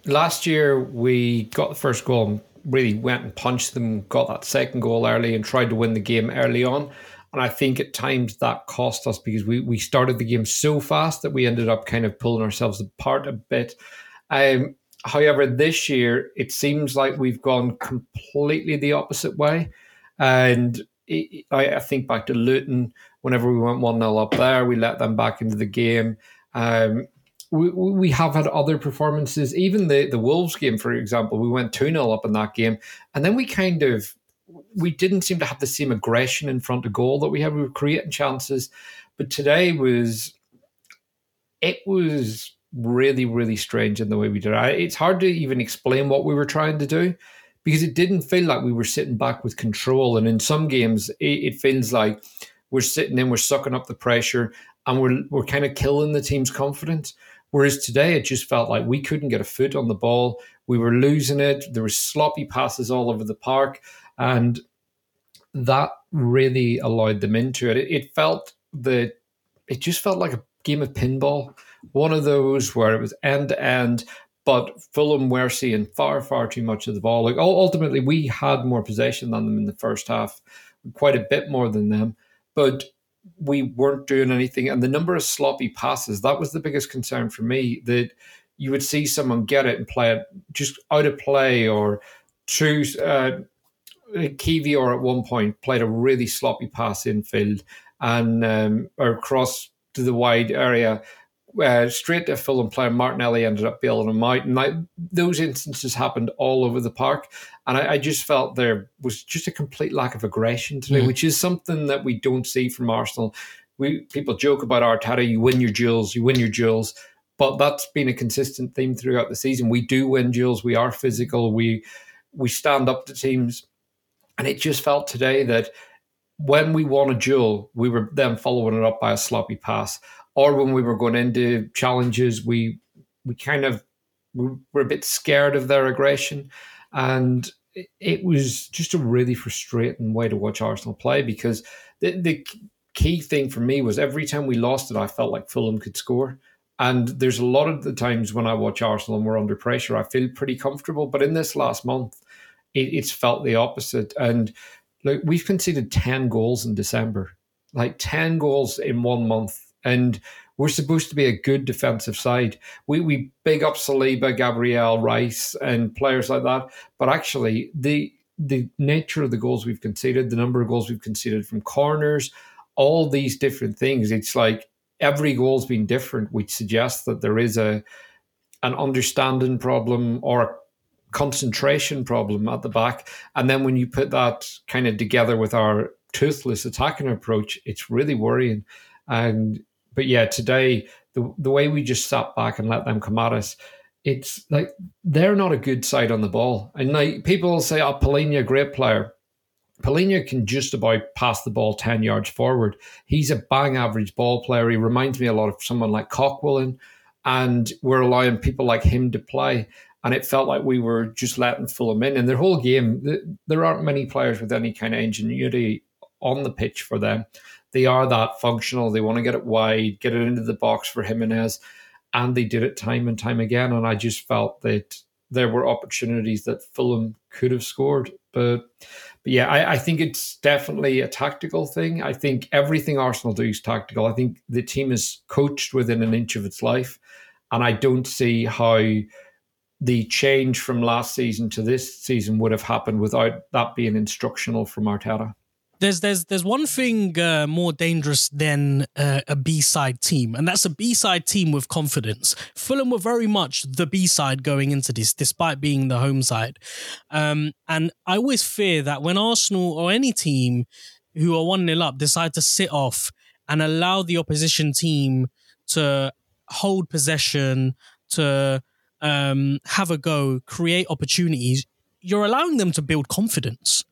last year we got the first goal and really went and punched them, got that second goal early and tried to win the game early on. And I think at times that cost us because we, we started the game so fast that we ended up kind of pulling ourselves apart a bit. Um, however, this year it seems like we've gone completely the opposite way. And it, I, I, think back to Luton, whenever we went 1 0 up there, we let them back into the game. Um, we, we have had other performances. Even the, the Wolves game, for example, we went 2 0 up in that game. And then we kind of we didn't seem to have the same aggression in front of goal that we had. We were creating chances. But today was it was really, really strange in the way we did it. It's hard to even explain what we were trying to do because it didn't feel like we were sitting back with control. And in some games, it, it feels like we're sitting in, we're sucking up the pressure, and we're we're kind of killing the team's confidence. Whereas today, it just felt like we couldn't get a foot on the ball. We were losing it. There were sloppy passes all over the park. And that really allowed them into it. It, it felt that it just felt like a game of pinball. One of those where it was end to end, but Fulham were seeing far, far too much of the ball. Like ultimately, we had more possession than them in the first half, quite a bit more than them. But we weren't doing anything. And the number of sloppy passes, that was the biggest concern for me. That you would see someone get it and play it just out of play or choose. Uh, Kiwior at one point played a really sloppy pass infield and um, or cross to the wide area uh, straight to Fulham player Martinelli ended up bailing him out. And those instances happened all over the park. And I, I, just felt there was just a complete lack of aggression today, mm. which is something that we don't see from Arsenal. We people joke about Arteta, you win your duels, you win your duels. But that's been a consistent theme throughout the season. We do win duels. We are physical. We we stand up to teams. And it just felt today that when we won a duel, we were then following it up by a sloppy pass or when we were going into challenges, we we kind of we were a bit scared of their aggression, and it was just a really frustrating way to watch Arsenal play because the the key thing for me was every time we lost it, I felt like Fulham could score. And there's a lot of the times when I watch Arsenal and we're under pressure, I feel pretty comfortable. But in this last month, it, it's felt the opposite. And like we've conceded 10 goals in December, like 10 goals in one month and we're supposed to be a good defensive side. We we big up Saliba, Gabriel, Rice, and players like that. But actually, the the nature of the goals we've conceded, the number of goals we've conceded from corners, all these different things, it's like every goal's been different, which suggests that there is a an understanding problem or a concentration problem at the back. And then when you put that kind of together with our toothless attacking approach, it's really worrying. And but yeah, today the the way we just sat back and let them come at us, it's like they're not a good side on the ball. And like people say, "Oh, Palhinha, great player." Palhinha can just about pass the ball 10 yards forward. He's a bang average ball player. He reminds me a lot of someone like Coquelin, and we're allowing people like him to play. And it felt like we were just letting Fulham in. And their whole game, there aren't many players with any kind of ingenuity on the pitch for them. They are that functional. They want to get it wide, get it into the box for Jimenez, and they did it time and time again. And I just felt that there were opportunities that Fulham could have scored, but but yeah, I, I, think it's definitely a tactical thing. I think everything Arsenal do is tactical. I think the team is coached within an inch of its life, and I don't see how the change from last season to this season would have happened without that being instructional from Arteta there's there's there's one thing uh, more dangerous than uh, a B side team, and that's a B side team with confidence. Fulham were very much the B side going into this, despite being the home side. Um, and I always fear that when Arsenal or any team who are one 0 up decide to sit off and allow the opposition team to hold possession, to um, have a go, create opportunities, you're allowing them to build confidence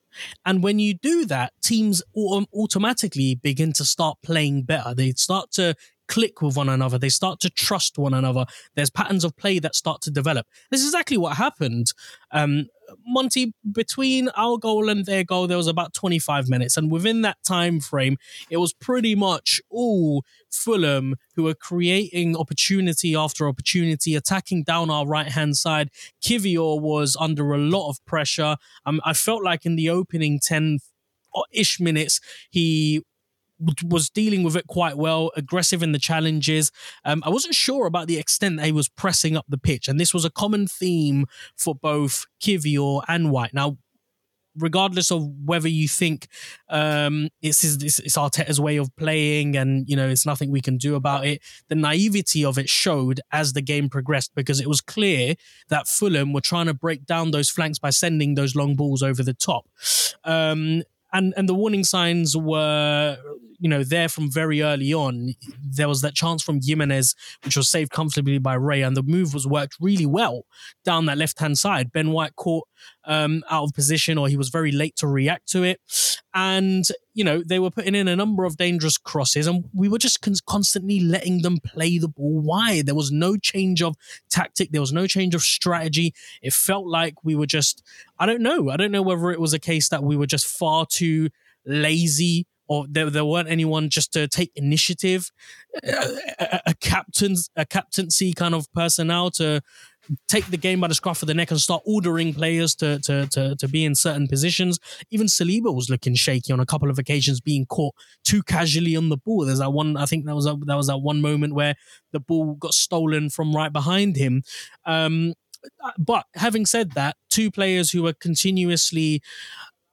and when you do that, teams automatically begin to start playing better. They start to click with one another. They start to trust one another. There's patterns of play that start to develop. This is exactly what happened. Um, Monty, between our goal and their goal, there was about 25 minutes. And within that time frame, it was pretty much all Fulham who were creating opportunity after opportunity, attacking down our right hand side. Kiwior was under a lot of pressure. Um, I felt like in the opening 10 ish minutes, he was dealing with it quite well, aggressive in the challenges. Um, I wasn't sure about the extent that he was pressing up the pitch, and this was a common theme for both Kiwior and White. Now, regardless of whether you think um, it's, it's, it's Arteta's way of playing and you know it's nothing we can do about it, the naivety of it showed as the game progressed because it was clear that Fulham were trying to break down those flanks by sending those long balls over the top. Um, and and the warning signs were you know there from very early on. There was that chance from Jimenez which was saved comfortably by Ray and the move was worked really well down that left hand side. Ben White caught um, out of position or he was very late to react to it. And you know they were putting in a number of dangerous crosses and we were just con- constantly letting them play the ball wide. There was no change of tactic. There was no change of strategy. It felt like we were just I don't know. I don't know whether it was a case that we were just far too lazy or there, there weren't anyone just to take initiative, a, a, a captain's a captaincy kind of personnel to take the game by the scruff of the neck and start ordering players to to to, to be in certain positions. Even Saliba was looking shaky on a couple of occasions, being caught too casually on the ball. There's that one. I think that was a, that was that one moment where the ball got stolen from right behind him. Um, but having said that, two players who were continuously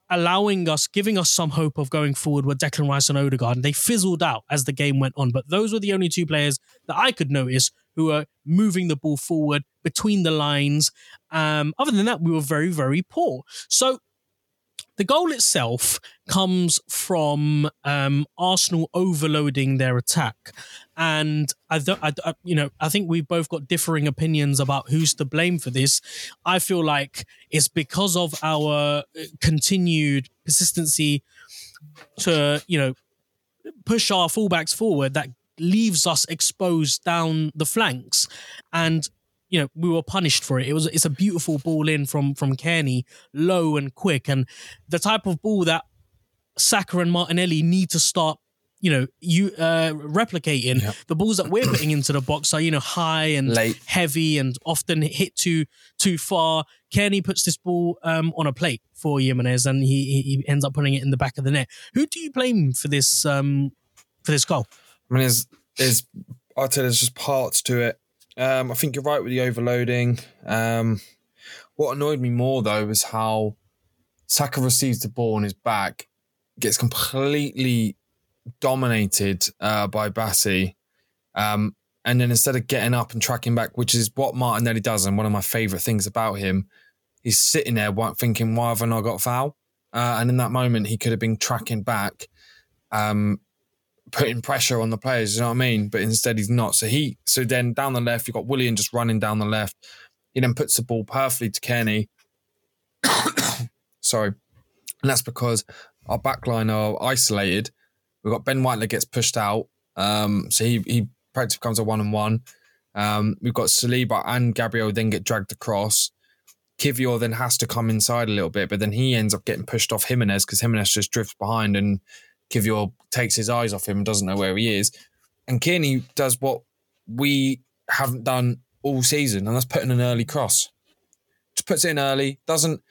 allowing us, giving us some hope of going forward were Declan Rice and Odegaard. And they fizzled out as the game went on. But those were the only two players that I could notice who are moving the ball forward between the lines. Um, other than that, we were very, very poor. So the goal itself comes from um, Arsenal overloading their attack, and I, th- I, I, you know, I think we've both got differing opinions about who's to blame for this. I feel like it's because of our uh, continued persistency to, you know, push our fullbacks forward that leaves us exposed down the flanks, and you know we were punished for it. It was it's a beautiful ball in from from Cairney, low and quick, and the type of ball that Saka and Martinelli need to start. You know, you uh, replicating yeah. the balls that we're putting into the box are you know high and Late. heavy and often hit too too far. Cairney puts this ball um, on a plate for Jimenez and he he ends up putting it in the back of the net. Who do you blame for this um, for this goal? I mean, there's there's I'd say there's just parts to it. Um, I think you're right with the overloading. Um, what annoyed me more though was how Saka receives the ball on his back, gets completely dominated uh, by Bassey. Um, and then instead of getting up and tracking back, which is what Martinelli does, and one of my favourite things about him, he's sitting there thinking, why have I got foul? Uh, and in that moment, he could have been tracking back um, putting pressure on the players. You know what I mean? But instead, he's not. So he, so then down the left, you've got Willian just running down the left. He then puts the ball perfectly to Cairney. (coughs) Sorry, and that's because our backline are isolated. We've got Ben White that gets pushed out, um, so he he practically becomes a one on one. Um, we've got Saliba and Gabriel then get dragged across. Kiwior then has to come inside a little bit, but then he ends up getting pushed off Jimenez because Jimenez just drifts behind and Kiwior takes his eyes off him and doesn't know where he is. And Cairney does what we haven't done all season, and that's putting an early cross. Just puts it in early, doesn't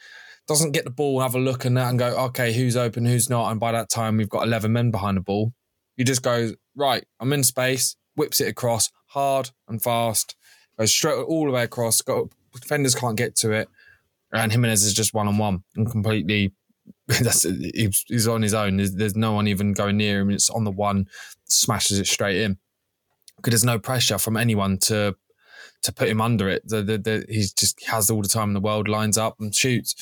doesn't get the ball, have a look and that, and go, okay, who's open, who's not. And by that time, we've got 11 men behind the ball. You just go, right, I'm in space, whips it across hard and fast, goes straight all the way across. Got, defenders can't get to it. And Jimenez is just one on one and completely. (laughs) That's he's, on his own. There's, there's no one even going near him. It's on the one, smashes it straight in. Because there's no pressure from anyone to to put him under it. The, the, the, he's just has all the time in the world, lines up and shoots.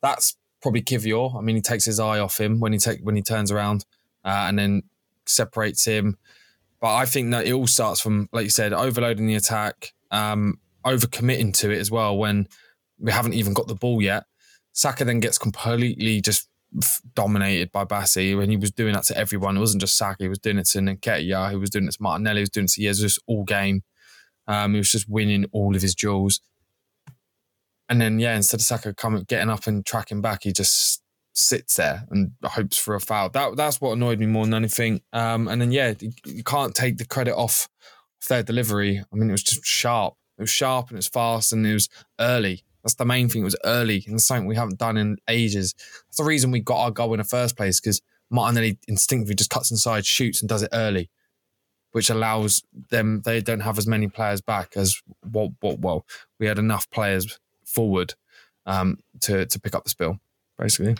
That's probably Kiwior. I mean, he takes his eye off him when he take when he turns around, uh, and then separates him. But I think that it all starts from, like you said, overloading the attack, um, over committing to it as well when we haven't even got the ball yet. Saka then gets completely just dominated by Bassey when he was doing that to everyone. It wasn't just Saka, he was doing it to Nketiah, he was doing it to Martinelli, he was doing it to Jesus all game. Um, he was just winning all of his duels. And then, yeah, instead of Saka coming, getting up and tracking back, he just sits there and hopes for a foul. That that's what annoyed me more than anything. Um, and then, yeah, you can't take the credit off their delivery. I mean, it was just sharp. It was sharp and it was fast and it was early. That's the main thing. It was early and something we haven't done in ages. That's the reason we got our goal in the first place because Martinelli instinctively just cuts inside, shoots, and does it early which allows them they don't have as many players back as what what well we had enough players forward um, to to pick up the spill basically.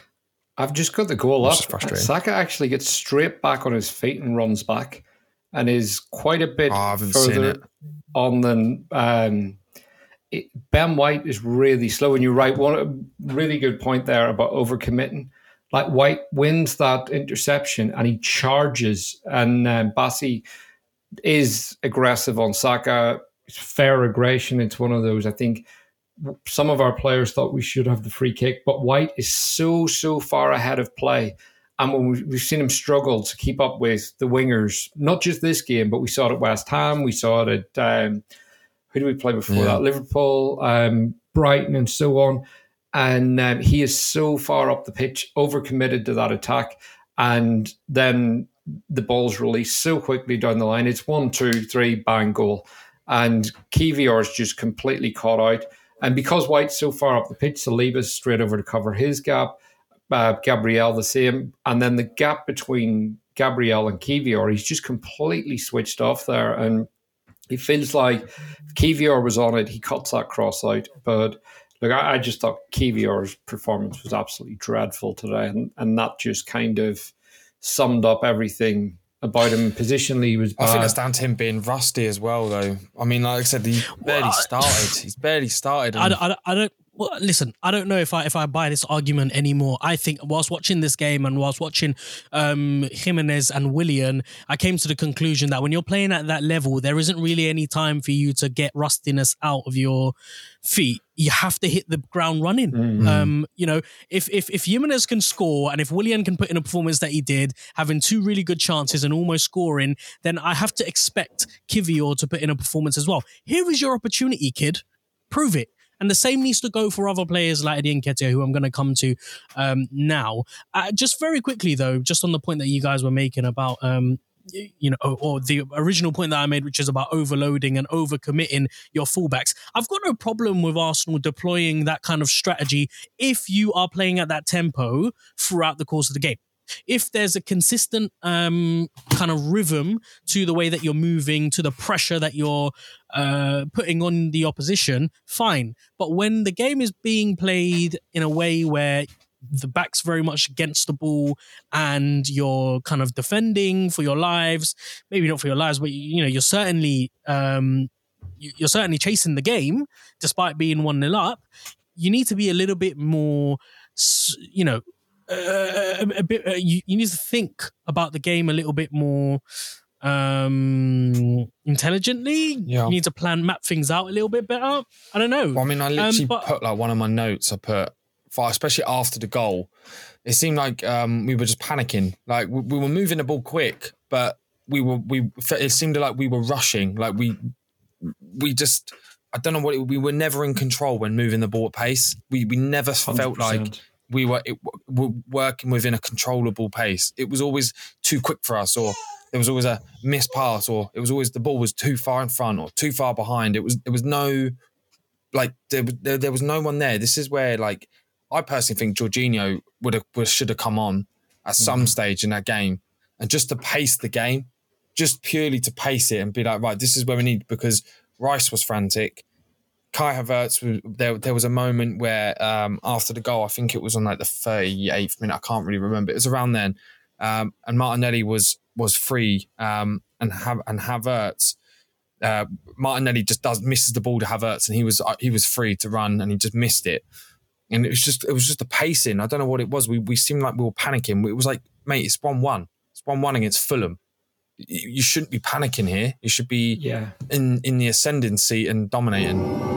I've just got the goal up. Saka actually gets straight back on his feet and runs back, and is quite a bit oh, further on than um, it, Ben White is really slow. And you're right, one really good point there about overcommitting. Like White wins that interception and he charges, and um, Bassey is aggressive on Saka. Fair aggression. It's one of those. I think some of our players thought we should have the free kick, but White is so so far ahead of play. And when we've seen him struggle to keep up with the wingers, not just this game, but we saw it at West Ham, we saw it at um, who did we play before yeah. that? Liverpool, um, Brighton, and so on. And um, he is so far up the pitch, overcommitted to that attack, and then the ball's released so quickly down the line. It's one, two, three, bang, goal. And Kiwior is just completely caught out. And because White's so far up the pitch, Saliba's straight over to cover his gap. Uh, Gabriel the same. And then the gap between Gabriel and Kiwior, he's just completely switched off there. And it feels like if Kiwior was on it, he cuts that cross out. But look, I, I just thought Kiwior's performance was absolutely dreadful today. And, and that just kind of summed up everything about him positionally. He was. Bad. I think that's down to him being rusty as well, though. I mean, like I said, he barely well, started. He's barely started. I, I, I don't. Well, listen, I don't know if I if I buy this argument anymore. I think whilst watching this game and whilst watching um, Jimenez and Willian, I came to the conclusion that when you're playing at that level, there isn't really any time for you to get rustiness out of your feet. You have to hit the ground running. Mm-hmm. Um, you know, if if if Jimenez can score and if Willian can put in a performance that he did, having two really good chances and almost scoring, then I have to expect Kiwior to put in a performance as well. Here is your opportunity, kid. Prove it. And the same needs to go for other players like Eddie Nketiah, who I'm going to come to um, now. Uh, just very quickly, though, just on the point that you guys were making about um, you know, or the original point that I made, which is about overloading and overcommitting your fullbacks. I've got no problem with Arsenal deploying that kind of strategy if you are playing at that tempo throughout the course of the game if there's a consistent um, kind of rhythm to the way that you're moving, to the pressure that you're uh, putting on the opposition, fine. But when the game is being played in a way where the back's very much against the ball and you're kind of defending for your lives, maybe not for your lives, but you know, you're certainly um, you're certainly chasing the game despite being 1 0 up. You need to be a little bit more, you know, uh, a, a, bit. Uh, you, you need to think about the game a little bit more um intelligently yeah. you need to plan map things out a little bit better i don't know well, i mean i literally um, but, put like one of my notes i put for especially after the goal it seemed like um we were just panicking like we, we were moving the ball quick but we were we it seemed like we were rushing like we we just i don't know what it, we were never in control when moving the ball at pace we we never 100%. felt like we were, it, were working within a controllable pace. It was always too quick for us, or there was always a missed pass, or it was always the ball was too far in front or too far behind. It was there was no like there, there, there was no one there. This is where like I personally think Jorginho would have should have come on at some mm-hmm. stage in that game and just to pace the game, just purely to pace it and be like, right, this is where we need because Rice was frantic. Kai Havertz, there, there was a moment where um, after the goal, I think it was on like the 38th minute, I can't really remember. It was around then. Um, and Martinelli was was free um, and have and Havertz uh, Martinelli just does misses the ball to Havertz, and he was uh, he was free to run, and he just missed it. And it was just it was just the pacing. I don't know what it was. We we seemed like we were panicking. It was like, mate, it's one one. It's one one against Fulham. You, you shouldn't be panicking here. You should be yeah. in in the ascending seat and dominating.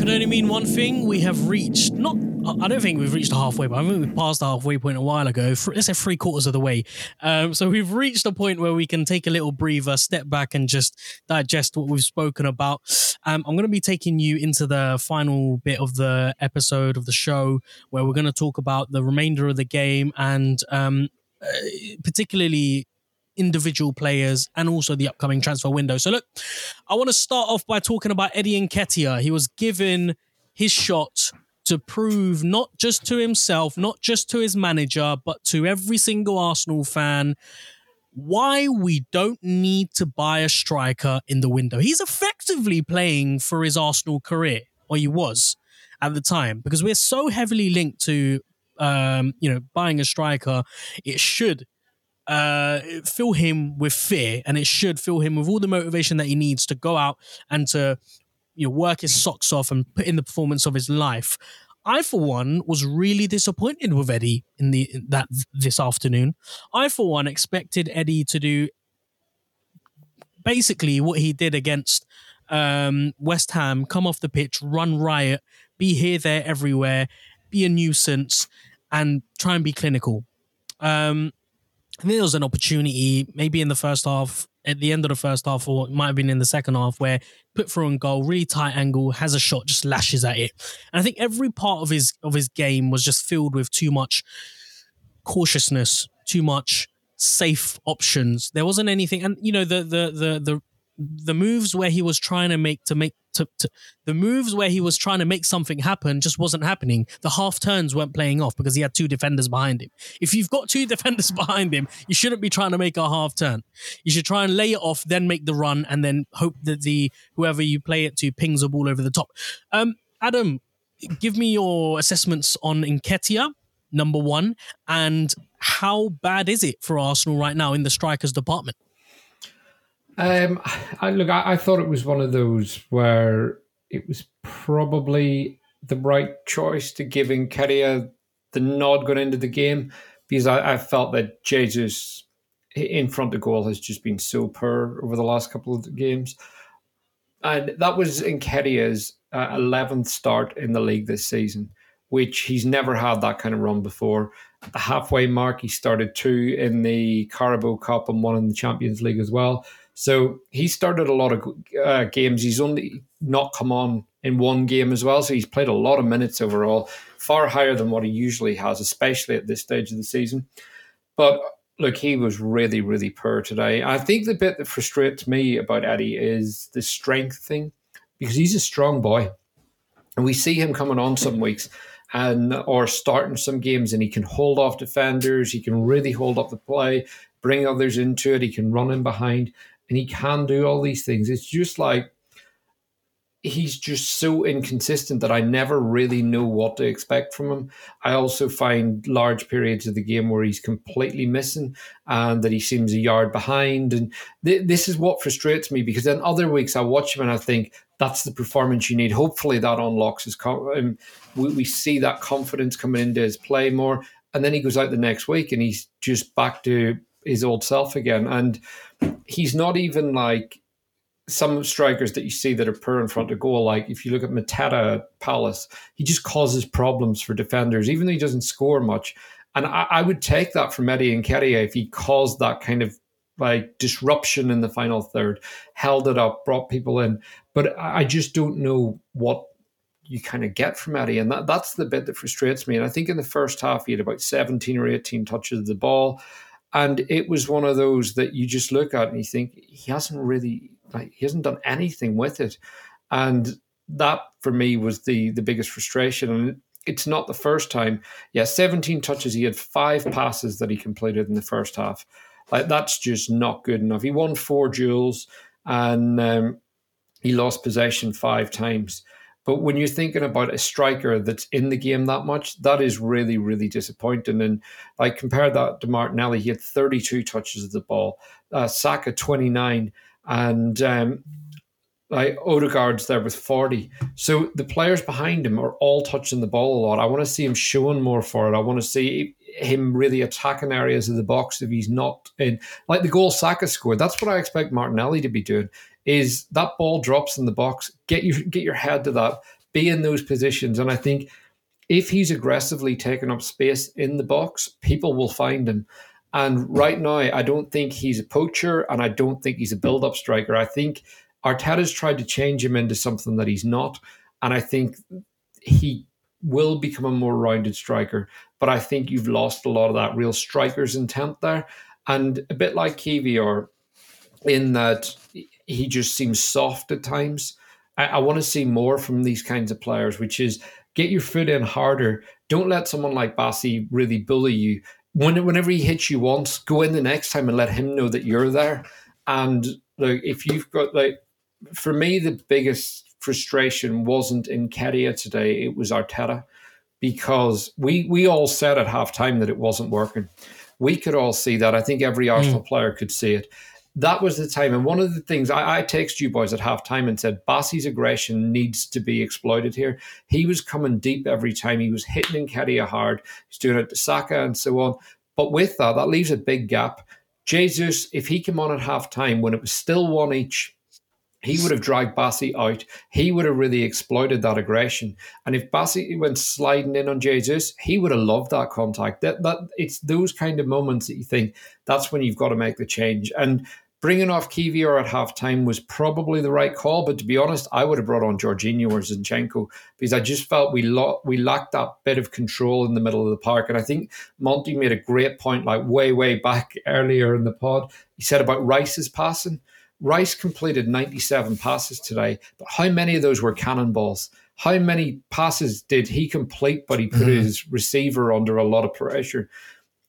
Could only mean one thing. We have reached not. I don't think we've reached the halfway, but I think we passed the halfway point a while ago. Let's say three quarters of the way. Um, so we've reached a point where we can take a little breather, step back, and just digest what we've spoken about. Um, I'm going to be taking you into the final bit of the episode of the show where we're going to talk about the remainder of the game and um, uh, particularly individual players and also the upcoming transfer window. So, look, I want to start off by talking about Eddie Nketiah. He was given his shot to prove not just to himself, not just to his manager, but to every single Arsenal fan why we don't need to buy a striker in the window. He's effectively playing for his Arsenal career, or he was at the time, because we're so heavily linked to um, you know, buying a striker, it should uh, fill him with fear, and it should fill him with all the motivation that he needs to go out and to you know work his socks off and put in the performance of his life. I, for one, was really disappointed with Eddie in the in that this afternoon. I, for one, expected Eddie to do basically what he did against um, West Ham: come off the pitch, run riot, be here, there, everywhere, be a nuisance, and try and be clinical. Um, I think there was an opportunity, maybe in the first half, at the end of the first half, or it might have been in the second half, where put through on goal, really tight angle, has a shot, just lashes at it. And I think every part of his of his game was just filled with too much cautiousness, too much safe options. There wasn't anything, and you know the the the the the moves where he was trying to make to make to, to, the moves where he was trying to make something happen just wasn't happening. The half turns weren't playing off because he had two defenders behind him. If you've got two (laughs) defenders behind him, you shouldn't be trying to make a half turn. You should try and lay it off, then make the run, and then hope that the whoever you play it to pings a ball over the top. Um, Adam, give me your assessments on Nketiah, number one, and how bad is it for Arsenal right now in the strikers department? Um, I, look, I, I, thought it was one of those where it was probably the right choice to give Nketiah the nod going into the game because I, I, felt that Jesus in front of goal has just been so poor over the last couple of games. And that was Nketiah's uh, 11th start in the league this season, which he's never had that kind of run before. At the halfway mark, he started two in the Carabao Cup and one in the Champions League as well. So he started a lot of uh, games. He's only not come on in one game as well. So he's played a lot of minutes overall, far higher than what he usually has, especially at this stage of the season. But look, he was really, really poor today. I think the bit that frustrates me about Eddie is the strength thing because he's a strong boy. And we see him coming on some weeks and or starting some games and he can hold off defenders, he can really hold up the play, bring others into it, he can run in behind and he can do all these things. It's just like he's just so inconsistent that I never really know what to expect from him. I also find large periods of the game where he's completely missing and that he seems a yard behind. And th- this is what frustrates me because then other weeks I watch him and I think that's the performance you need. Hopefully that unlocks his. Um, we, we see that confidence coming into his play more. And then he goes out the next week and he's just back to his old self again. And he's not even like some strikers that you see that are poor in front of goal. Like if you look at Mateta Palace, he just causes problems for defenders, even though he doesn't score much. And I, I would take that from Eddie and if he caused that kind of like disruption in the final third, held it up, brought people in. But I just don't know what you kind of get from Eddie. And that, that's the bit that frustrates me. And I think in the first half, he had about 17 or 18 touches of the ball. And it was one of those that you just look at and you think he hasn't really, like, he hasn't done anything with it. And that for me was the the biggest frustration. And it's not the first time. Yeah, 17 touches. He had five passes that he completed in the first half. Like that's just not good enough. He won four duels and um, he lost possession five times. But when you're thinking about a striker that's in the game that much, that is really, really disappointing. And I compare that to Martinelli. He had 32 touches of the ball, uh, Saka 29, and um, like Odegaard's there with 40. So the players behind him are all touching the ball a lot. I want to see him showing more for it. I want to see him really attacking areas of the box if he's not in. Like the goal Saka scored, that's what I expect Martinelli to be doing. Is that ball drops in the box, get you get your head to that, be in those positions. And I think if he's aggressively taking up space in the box, people will find him. And right now, I don't think he's a poacher and I don't think he's a build up striker. I think Arteta's tried to change him into something that he's not. And I think he will become a more rounded striker. But I think you've lost a lot of that real striker's intent there. And a bit like Kiwior, in that he just seems soft at times. I, I want to see more from these kinds of players, which is get your foot in harder. Don't let someone like Bassey really bully you. When, whenever he hits you once, go in the next time and let him know that you're there. And like, if you've got like for me, the biggest frustration wasn't Nketiah today; it was Arteta, because we we all said at halftime that it wasn't working. We could all see that. I think every Arsenal mm. player could see it. That was the time. And one of the things I, I texted you boys at halftime and said Bassey's aggression needs to be exploited here. He was coming deep every time. He was hitting Nketiah hard. He's doing it to Saka and so on. But with that, that leaves a big gap. Jesus, if he came on at halftime when it was still one each, he would have dragged Bassey out. He would have really exploited that aggression. And if Bassey went sliding in on Jesus, he would have loved that contact. That that it's those kind of moments that you think that's when you've got to make the change. And bringing off Kiwior at halftime was probably the right call. But to be honest, I would have brought on Jorginho or Zinchenko because I just felt we lo- we lacked that bit of control in the middle of the park. And I think Monty made a great point, like way way back (laughs) earlier in the pod. He said about Rice's passing Rice completed 97 passes today, but how many of those were cannonballs? How many passes did he complete, but he put mm-hmm. his receiver under a lot of pressure?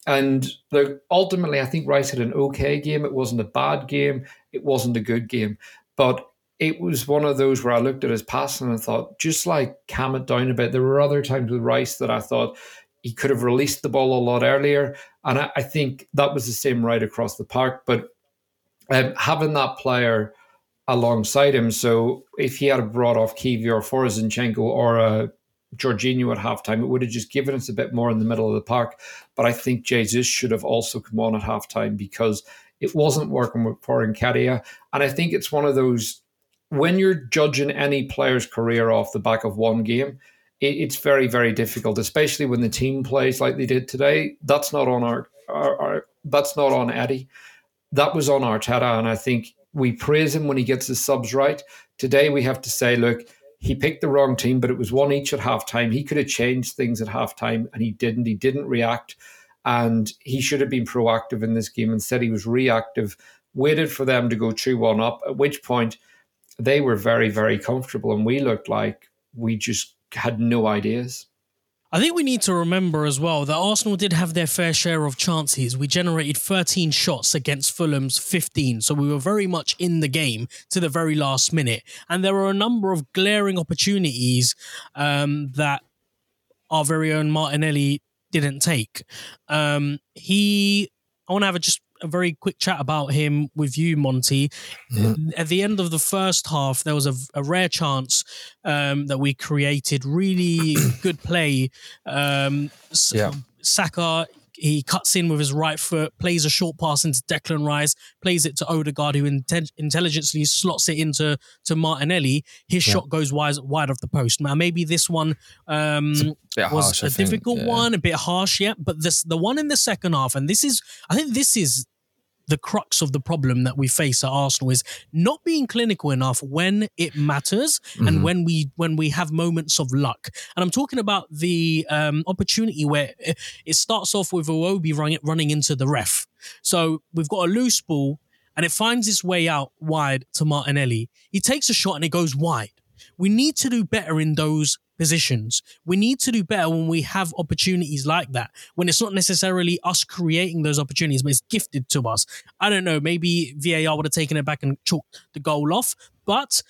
And look, ultimately, I think Rice had an okay game. It wasn't a bad game. It wasn't a good game. But it was one of those where I looked at his passing and I thought, just like calm it down a bit. There were other times with Rice that I thought he could have released the ball a lot earlier. And I, I think that was the same right across the park. But um, having that player alongside him. So if he had brought off Kiwior for Zinchenko or a uh, Jorginho at halftime, it would have just given us a bit more in the middle of the park. But I think Jesus should have also come on at halftime because it wasn't working for Nketiah. And I think it's one of those when you're judging any player's career off the back of one game, it's very, very difficult, especially when the team plays like they did today. That's not on our, our, our that's not on Eddie that was on Arteta, and I think we praise him when he gets his subs right. Today we have to say, look, he picked the wrong team, but it was one each at halftime. He could have changed things at halftime, and he didn't. He didn't react, and he should have been proactive in this game. Instead, he was reactive, waited for them to go 2 1 up, at which point they were very, very comfortable, and we looked like we just had no ideas. I think we need to remember as well that Arsenal did have their fair share of chances. We generated 13 shots against Fulham's 15, so we were very much in the game to the very last minute. And there were a number of glaring opportunities um, that our very own Martinelli didn't take. Um, he, I want to have a just a very quick chat about him with you, Monty. Mm-hmm. At the end of the first half, there was a, a rare chance um, that we created. Really (clears throat) good play. Um, yeah. Saka he cuts in with his right foot, plays a short pass into Declan Rice, plays it to Odegaard, who inte- intelligently slots it into to Martinelli. His yeah. shot goes wide, wide off the post. Now, maybe this one um, a was harsh, a difficult yeah. one, a bit harsh, yeah. But this the one in the second half, and this is, I think this is the crux of the problem that we face at Arsenal is not being clinical enough when it matters mm-hmm. and when we when we have moments of luck. And I'm talking about the um, opportunity where it starts off with Iwobi running, running into the ref. So we've got a loose ball and it finds its way out wide to Martinelli. He takes a shot and it goes wide. We need to do better in those positions. We need to do better when we have opportunities like that, when it's not necessarily us creating those opportunities, but it's gifted to us. I don't know, maybe VAR would have taken it back and chalked the goal off, but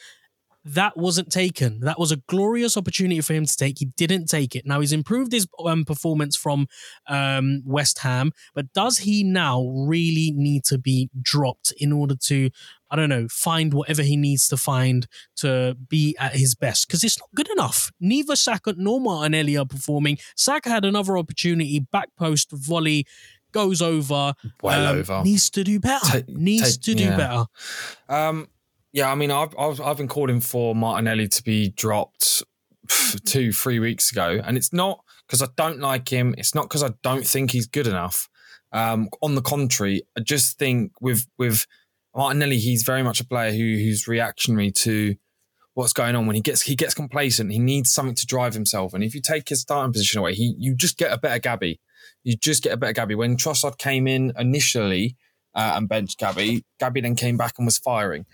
that wasn't taken. That was a glorious opportunity for him to take. He didn't take it. Now he's improved his um, performance from um, West Ham, but does he now really need to be dropped in order to, I don't know, find whatever he needs to find to be at his best? Because it's not good enough. Neither Saka nor Martinelli are performing. Saka had another opportunity, back post volley goes over. Well um, over. Needs to do better. needs to do yeah. better. Um, yeah, I mean, I've, I've, I've been calling for Martinelli to be dropped (sighs) two, three weeks ago, and it's not because I don't like him. It's not because I don't think he's good enough. Um, on the contrary, I just think with with Martinelli, he's very much a player who who's reactionary to what's going on. When he gets he gets complacent, he needs something to drive himself. And if you take his starting position away, he you just get a better Gabby. You just get a better Gabby. When Trossard came in initially uh, and benched Gabby, Gabby then came back and was firing.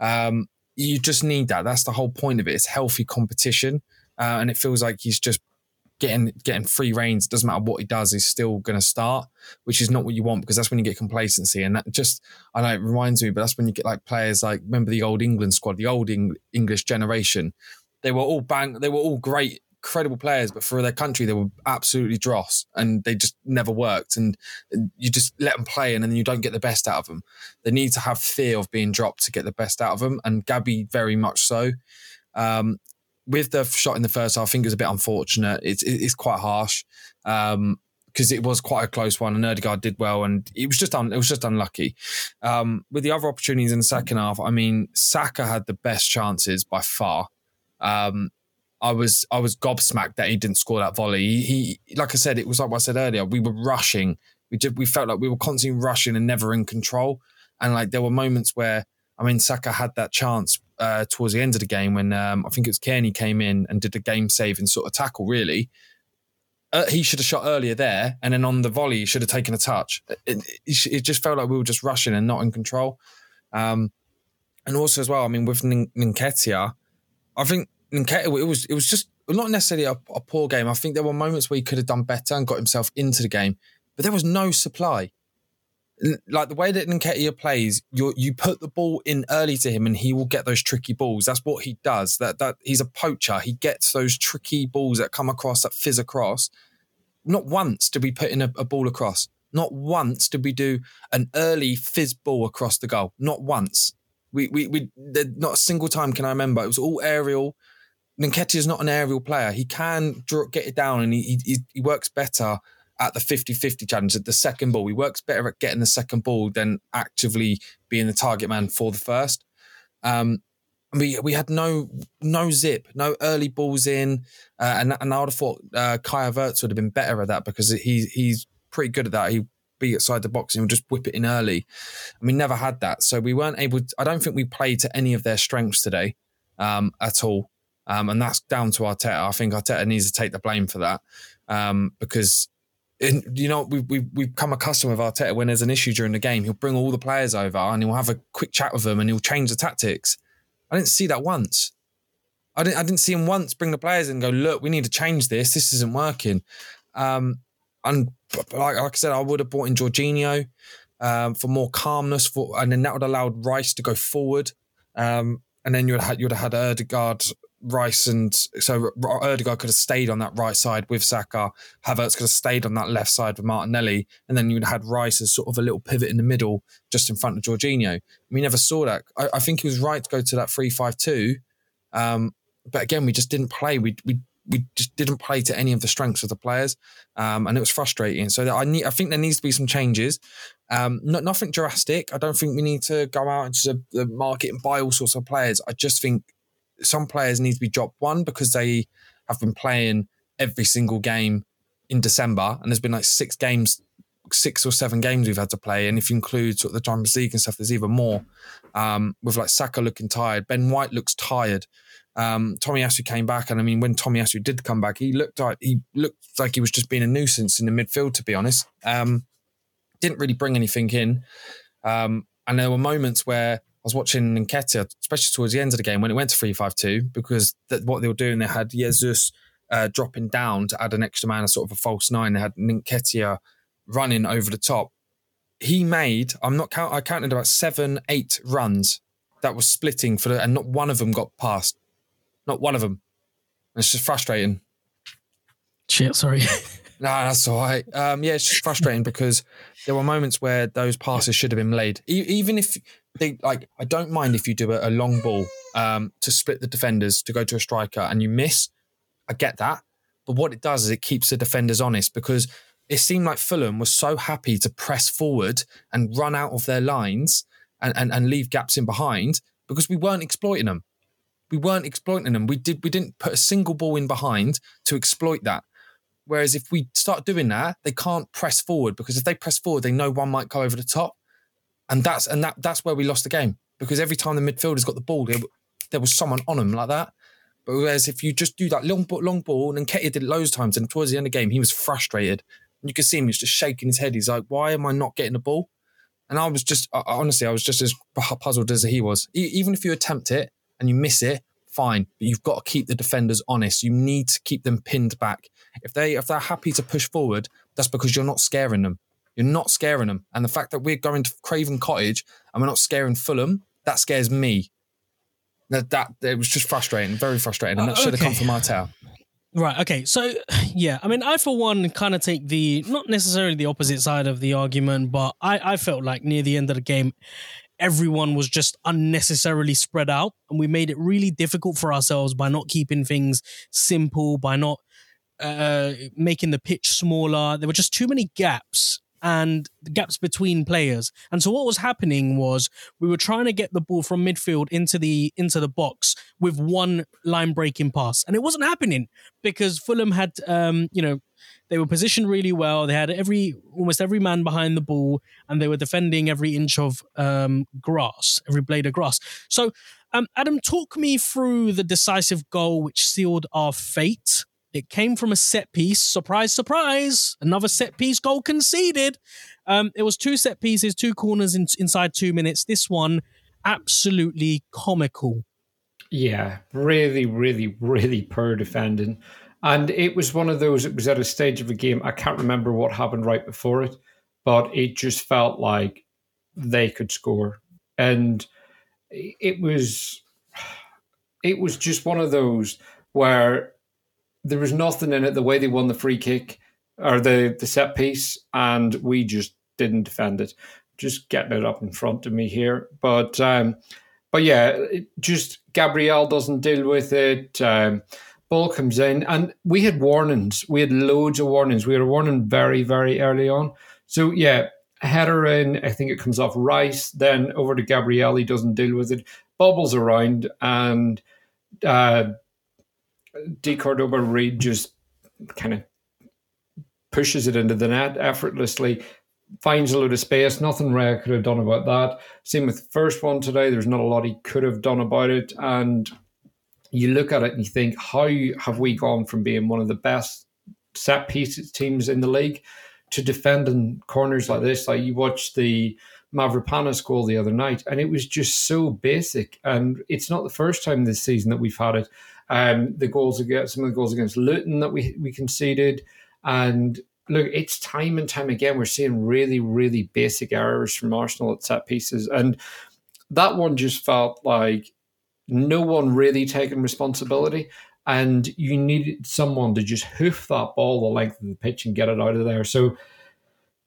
Um, you just need that. That's the whole point of it. It's healthy competition, uh, and it feels like he's just getting getting free reigns. Doesn't matter what he does, he's still going to start, which is not what you want because that's when you get complacency. And that just I know it reminds me, but that's when you get like players like remember the old England squad, the old Eng- English generation. They were all bang. They were all great incredible players, but for their country, they were absolutely dross and they just never worked. And you just let them play and then you don't get the best out of them. They need to have fear of being dropped to get the best out of them. And Gabby, very much so. Um, with the shot in the first half, I think it was a bit unfortunate. It's, it's quite harsh. Um, because it was quite a close one, and Odegaard did well, and it was just un, it was just unlucky. Um, with the other opportunities in the second half, I mean, Saka had the best chances by far. Um, I was I was gobsmacked that he didn't score that volley. He, he like I said, it was like what I said earlier. We were rushing. We did. We felt like we were constantly rushing and never in control. And like there were moments where I mean Saka had that chance uh, towards the end of the game when um, I think it was Cairney came in and did a game saving sort of tackle. Really, uh, he should have shot earlier there, and then on the volley he should have taken a touch. It, it, it, just felt like we were just rushing and not in control. Um, and also as well, I mean with Nketiah, I think it was it was just not necessarily a, a, poor game. I think there were moments where he could have done better and got himself into the game, but there was no supply. Like the way that Nketiah plays, you you put the ball in early to him, and he will get those tricky balls. That's what he does. That that he's a poacher. He gets those tricky balls that come across, that fizz across. Not once did we put in a, a ball across. Not once did we do an early fizz ball across the goal. Not once. We we we not a single time can I remember. It was all aerial Nketiah is not an aerial player. He can draw, get it down and he, he, he works better at the 50-50 challenge at the second ball. He works better at getting the second ball than actively being the target man for the first. Um, we we had no no zip, no early balls in, uh, and and I would have thought uh, Kai would have been better at that because he he's pretty good at that. He'd be outside the box and would just whip it in early. And we never had that, so we weren't able. To, I don't think we played to any of their strengths today um, at all. Um, and that's down to Arteta. I think Arteta needs to take the blame for that um, because, in, you know, we, we, we've come accustomed with Arteta when there's an issue during the game, he'll bring all the players over and he'll have a quick chat with them and he'll change the tactics. I didn't see that once. I didn't, I didn't see him once bring the players in and go, look, we need to change this. This isn't working. Um, and like, like, I said, I would have brought in Jorginho um, for more calmness, for, and then that would have allowed Rice to go forward. Um, and then you would have had, you would have had Odegaard Rice and so Odegaard could have stayed on that right side with Saka. Havertz could have stayed on that left side with Martinelli, and then you'd had Rice as sort of a little pivot in the middle, just in front of Jorginho. We never saw that. I, I think he was right to go to that three-five-two, um, but again, we just didn't play. We we we just didn't play to any of the strengths of the players, um, and it was frustrating. So I need, I think there needs to be some changes. Um, not, nothing drastic. I don't think we need to go out into the market and buy all sorts of players. I just think some players need to be dropped. One because they have been playing every single game in December, and there's been like six games six or seven games we've had to play, and if you include sort of the Champions League and stuff, there's even more. Um, with like Saka looking tired, Ben White looks tired. Um, Tomiyasu came back, and I mean, when Tomiyasu did come back, he looked like he looked like he was just being a nuisance in the midfield. To be honest, um, didn't really bring anything in. Um, and there were moments where was watching Nketiah, especially towards the end of the game when it went to three five two, because that, what they were doing, they had Jesus uh, dropping down to add an extra man, a sort of a false nine. They had Nketiah running over the top. He made, I'm not count, I counted about seven, eight runs that was splitting for the, and not one of them got past. Not one of them. It's just frustrating. Shit, sorry. (laughs) No, that's all right. Um, yeah, it's just frustrating because there were moments where those passes should have been laid. E- even if they like, I don't mind if you do a, a long ball um, to split the defenders to go to a striker and you miss. I get that, but what it does is it keeps the defenders honest because it seemed like Fulham was so happy to press forward and run out of their lines and, and, and leave gaps in behind because we weren't exploiting them. We weren't exploiting them. We did we didn't put a single ball in behind to exploit that. Whereas if we start doing that, they can't press forward because if they press forward, they know one might go over the top, and that's and that that's where we lost the game because every time the midfielders got the ball, there, there was someone on them like that. But whereas if you just do that long long ball, and Nketiah did it loads of times, and towards the end of the game, he was frustrated. And you could see him; he was just shaking his head. He's like, "Why am I not getting the ball?" And I was just honestly, I was just as puzzled as he was. Even if you attempt it and you miss it, fine. But you've got to keep the defenders honest. You need to keep them pinned back. If they if they're happy to push forward, that's because you're not scaring them. You're not scaring them. And the fact that we're going to Craven Cottage and we're not scaring Fulham, that scares me. That that it was just frustrating, very frustrating, and that uh, should have come from Martel. Right. Okay. So, (sighs) yeah, I mean, I for one kind of take the not necessarily the opposite side of the argument, but I I felt like near the end of the game, everyone was just unnecessarily spread out, and we made it really difficult for ourselves by not keeping things simple, by not uh, making the pitch smaller. There were just too many gaps and the gaps between players. And so what was happening was we were trying to get the ball from midfield into the into the box with one line breaking pass, and it wasn't happening because Fulham had um, you know they were positioned really well. They had every almost every man behind the ball, and they were defending every inch of um, grass, every blade of grass. So, um, Adam, talk me through the decisive goal which sealed our fate it came from a set piece. Surprise, surprise. Another set piece goal conceded. Um, it was two set pieces, two corners in, inside two minutes. This one, absolutely comical. Yeah, really, really, really poor defending. And it was one of those, it was at a stage of a game. I can't remember what happened right before it, but it just felt like they could score. And it was, (sighs) it was just one of those where there was nothing in it the way they won the free kick or the the set piece, and we just didn't defend it. Just getting it up in front of me here, but um, but yeah, just Gabriel doesn't deal with it. Um, ball comes in, and we had warnings. We had loads of warnings. We a warning very very early on. So yeah, header in. I think it comes off Rice, then over to Gabriel. He doesn't deal with it. Bubbles around and. Uh, De Cordova-Reid just kind of pushes it into the net effortlessly, finds a load of space. Nothing Raya could have done about that. Same with the first one today. There's not a lot he could have done about it. And you look at it and you think, how have we gone from being one of the best set pieces teams in the league to defending corners like this? Like you watch the Mavropanos goal the other night, and it was just so basic. And it's not the first time this season that we've had it. Um, the goals against some of the goals against Luton that we we conceded, and look, it's time and time again we're seeing really really basic errors from Arsenal at set pieces, and that one just felt like no one really taking responsibility. And you needed someone to just hoof that ball the length of the pitch and get it out of there. So,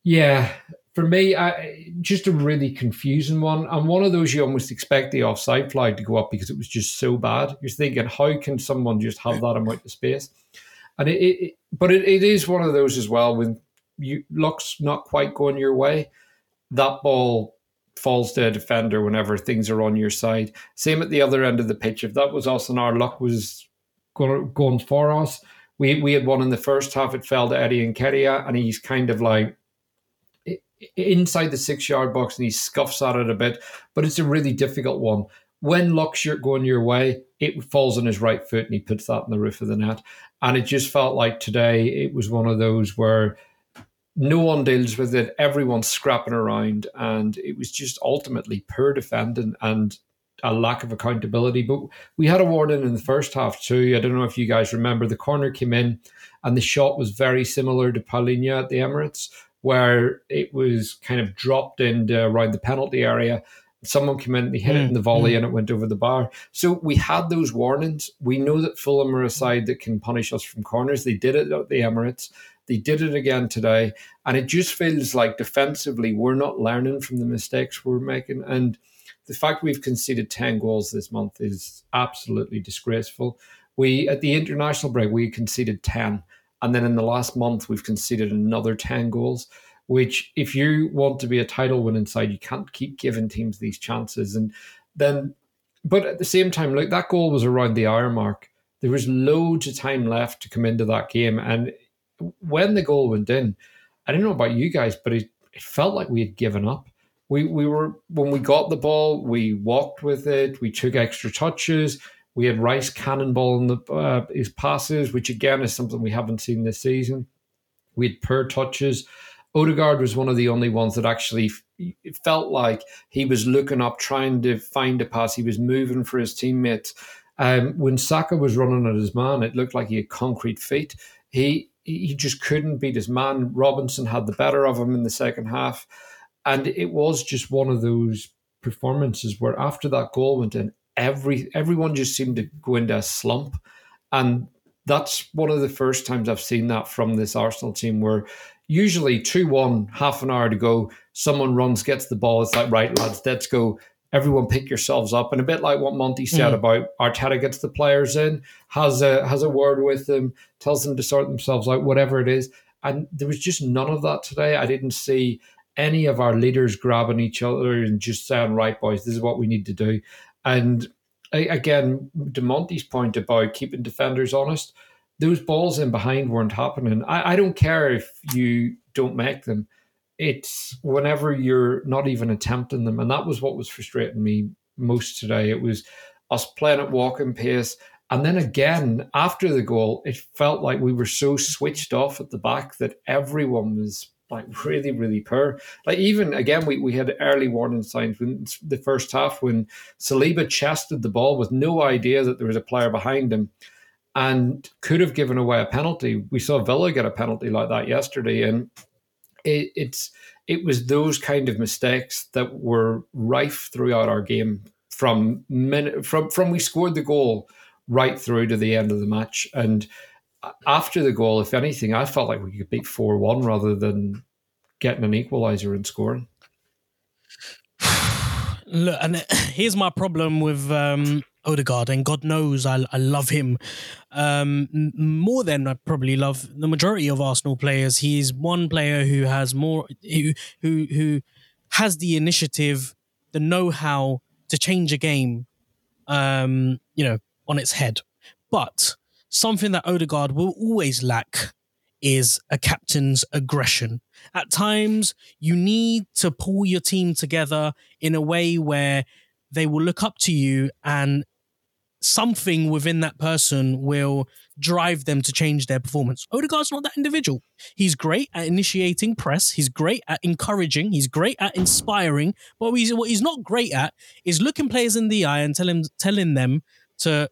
yeah, for me, I, just a really confusing one. And one of those you almost expect the offside flag to go up because it was just so bad. You're thinking, how can someone just have that amount of space? And it, it but it, it is one of those as well when you luck's not quite going your way. That ball falls to a defender whenever things are on your side. Same at the other end of the pitch. If that was us and our luck was going for us, we we had one in the first half. It fell to Eddie Nketiah, and he's kind of like inside the six yard box and he scuffs at it a bit, but it's a really difficult one. When luck's going your way, it falls on his right foot and he puts that in the roof of the net. And it just felt like today it was one of those where no one deals with it, everyone's scrapping around, and it was just ultimately poor defending and a lack of accountability. But we had a warning in the first half too. I don't know if you guys remember the corner came in and the shot was very similar to Palhinha at the Emirates, where it was kind of dropped in around the penalty area. Someone came in, they hit mm, it in the volley, mm. and it went over the bar. So we had those warnings. We know that Fulham are a side that can punish us from corners. They did it at the Emirates. They did it again today. And it just feels like defensively, we're not learning from the mistakes we're making. And the fact we've conceded 10 goals this month is absolutely disgraceful. We, at the international break, we conceded 10. And then in the last month, we've conceded another 10 goals which if you want to be a title winning side, you can't keep giving teams these chances. And then, but at the same time, like that goal was around the hour mark. There was loads of time left to come into that game. And when the goal went in, I don't know about you guys, but it, it felt like we had given up. We, we were when we got the ball, we walked with it. We took extra touches. We had Rice cannonball in the uh, his passes, which again is something we haven't seen this season. We had per touches. Odegaard was one of the only ones that actually felt like he was looking up, trying to find a pass. He was moving for his teammates. Um, when Saka was running at his man, it looked like he had concrete feet. He he just couldn't beat his man. Robinson had the better of him in the second half, and it was just one of those performances where after that goal went in, every everyone just seemed to go into a slump, and that's one of the first times I've seen that from this Arsenal team where usually 2 1, half an hour to go, someone runs, gets the ball. It's like, right, lads, let's go. Everyone pick yourselves up. And a bit like what Monty said mm. about Arteta gets the players in, has a, has a word with them, tells them to sort themselves out, whatever it is. And there was just none of that today. I didn't see any of our leaders grabbing each other and just saying, right, boys, this is what we need to do. And again, to Monty's point about keeping defenders honest, those balls in behind weren't happening. I, I don't care if you don't make them. It's whenever you're not even attempting them. And that was what was frustrating me most today. It was us playing at walking pace. And then again, after the goal, it felt like we were so switched off at the back that everyone was like really, really poor. Like even again, we, we had early warning signs when the first half when Saliba chested the ball with no idea that there was a player behind him and could have given away a penalty. We saw Villa get a penalty like that yesterday, and it, it's it was those kind of mistakes that were rife throughout our game from minute from from we scored the goal right through to the end of the match and after the goal if anything i felt like we could beat 4-1 rather than getting an equalizer and scoring (sighs) look and (clears throat) here's my problem with um Odegaard, and God knows I, I love him um, more than I probably love the majority of Arsenal players. He's one player who has more who who who has the initiative, the know-how to change a game, um, you know, on its head. But something that Odegaard will always lack is a captain's aggression. At times, you need to pull your team together in a way where they will look up to you and something within that person will drive them to change their performance. Odegaard's not that individual. He's great at initiating press. He's great at encouraging. He's great at inspiring. But he's, what he's not great at is looking players in the eye and telling telling them to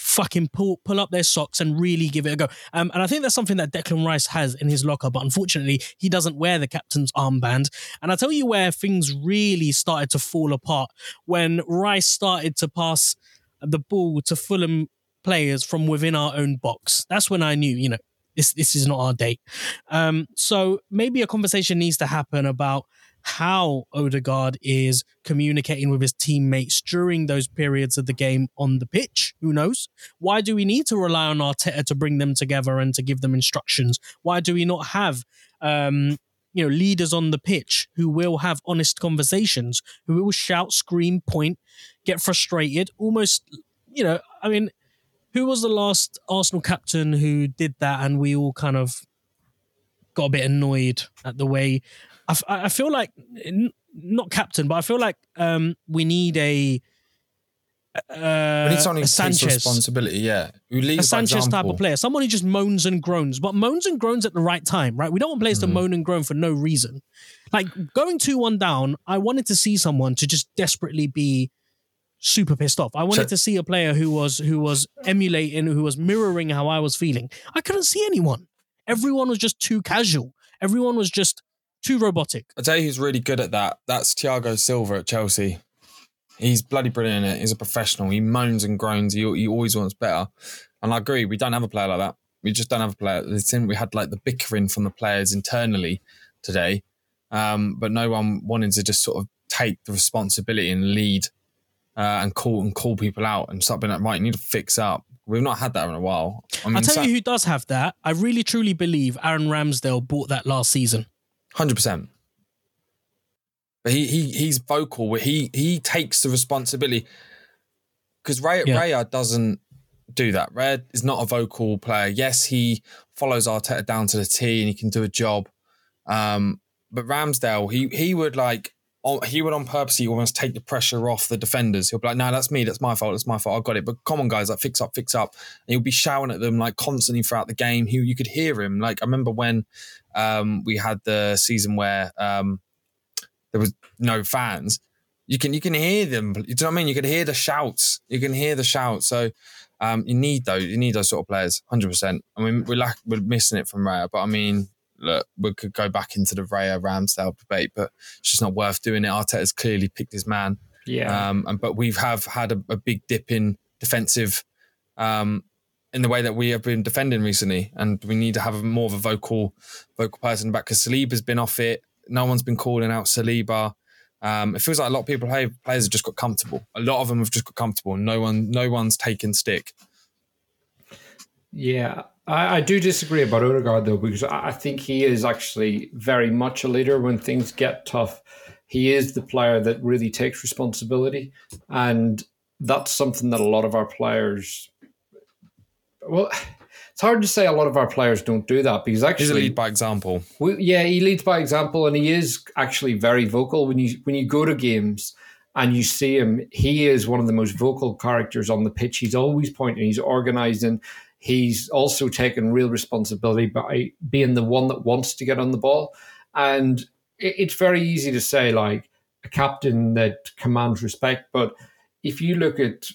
fucking pull pull up their socks and really give it a go. Um, and I think that's something that Declan Rice has in his locker, but unfortunately, he doesn't wear the captain's armband. And I tell you where things really started to fall apart when Rice started to pass the ball to Fulham players from within our own box. That's when I knew, you know, this this is not our day. Um, so maybe a conversation needs to happen about how Odegaard is communicating with his teammates during those periods of the game on the pitch. Who knows? Why do we need to rely on Arteta to bring them together and to give them instructions? Why do we not have um, you know leaders on the pitch who will have honest conversations, who will shout, scream, point, get frustrated, almost you know, I mean, who was the last Arsenal captain who did that and we all kind of got a bit annoyed at the way I, I feel like not captain, but I feel like um, we need a. Uh, we need someone who Sanchez, responsibility. Yeah, who leads a Sanchez type of player, someone who just moans and groans, but moans and groans at the right time, right? We don't want players to Mhm. moan and groan for no reason. Like going two one down, I wanted to see someone to just desperately be super pissed off. I wanted So- to see a player who was who was emulating, who was mirroring how I was feeling. I couldn't see anyone. Everyone was just too casual. Everyone was just too robotic. I tell you who's really good at that. That's Thiago Silva at Chelsea. He's bloody brilliant in it. He's a professional. He moans and groans. He, he always wants better. And I agree, we don't have a player like that. We just don't have a player. We had like the bickering from the players internally today, um, but no one wanted to just sort of take the responsibility and lead uh, and call and call people out and start being like, right, you need to fix up. We've not had that in a while. I mean, I'll tell Sa- you who does have that. I really truly believe Aaron Ramsdale bought that last season. Hundred percent. But he he he's vocal. He he takes the responsibility because Ray Yeah. Raya doesn't do that. Raya is not a vocal player. Yes, he follows Arteta down to the T and he can do a job. Um, but Ramsdale, he he would like on, he would on purposely almost take the pressure off the defenders. He'll be like, "No, that's me. That's my fault. That's my fault. I got it." But come on, guys, like fix up, fix up. And he'll be shouting at them like constantly throughout the game. He you could hear him. Like I remember when um, we had the season where um, there was no fans. You can you can hear them. Do you know what I mean? You can hear the shouts. You can hear the shouts. So um, you need those. You need those sort of players. Hundred percent. I mean, we're lack, we're missing it from Raya, but I mean, look, we could go back into the Raya Ramsdale debate, but it's just not worth doing it. Arteta's clearly picked his man. Yeah. Um, and but we've have had a, a big dip in defensive, um, in the way that we have been defending recently, and we need to have a, more of a vocal, vocal person back because Saliba's been off it. No one's been calling out Saliba. Um, it feels like a lot of people, hey, players have just got comfortable. A lot of them have just got comfortable. No one, no one's taken stick. Yeah, I, I do disagree about Odegaard though, because I think he is actually very much a leader when things get tough. He is the player that really takes responsibility, and that's something that a lot of our players. Well, (laughs) it's hard to say a lot of our players don't do that because He's a actually, lead by example. well, yeah, he leads by example, and he is actually very vocal. When you when you go to games and you see him, he is one of the most vocal characters on the pitch. He's always pointing. He's organising. He's also taken real responsibility by being the one that wants to get on the ball. And it's very easy to say like a captain that commands respect, but if you look at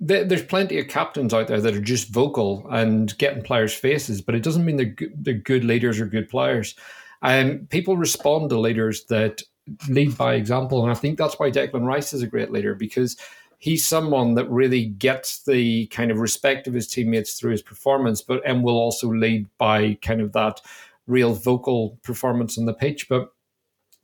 there- there's plenty of captains out there that are just vocal and getting players' faces, but it doesn't mean they're good, they're good leaders or good players. Um, people respond to leaders that lead by example, and I think that's why Declan Rice is a great leader because he's someone that really gets the kind of respect of his teammates through his performance, but and will also lead by kind of that real vocal performance on the pitch. But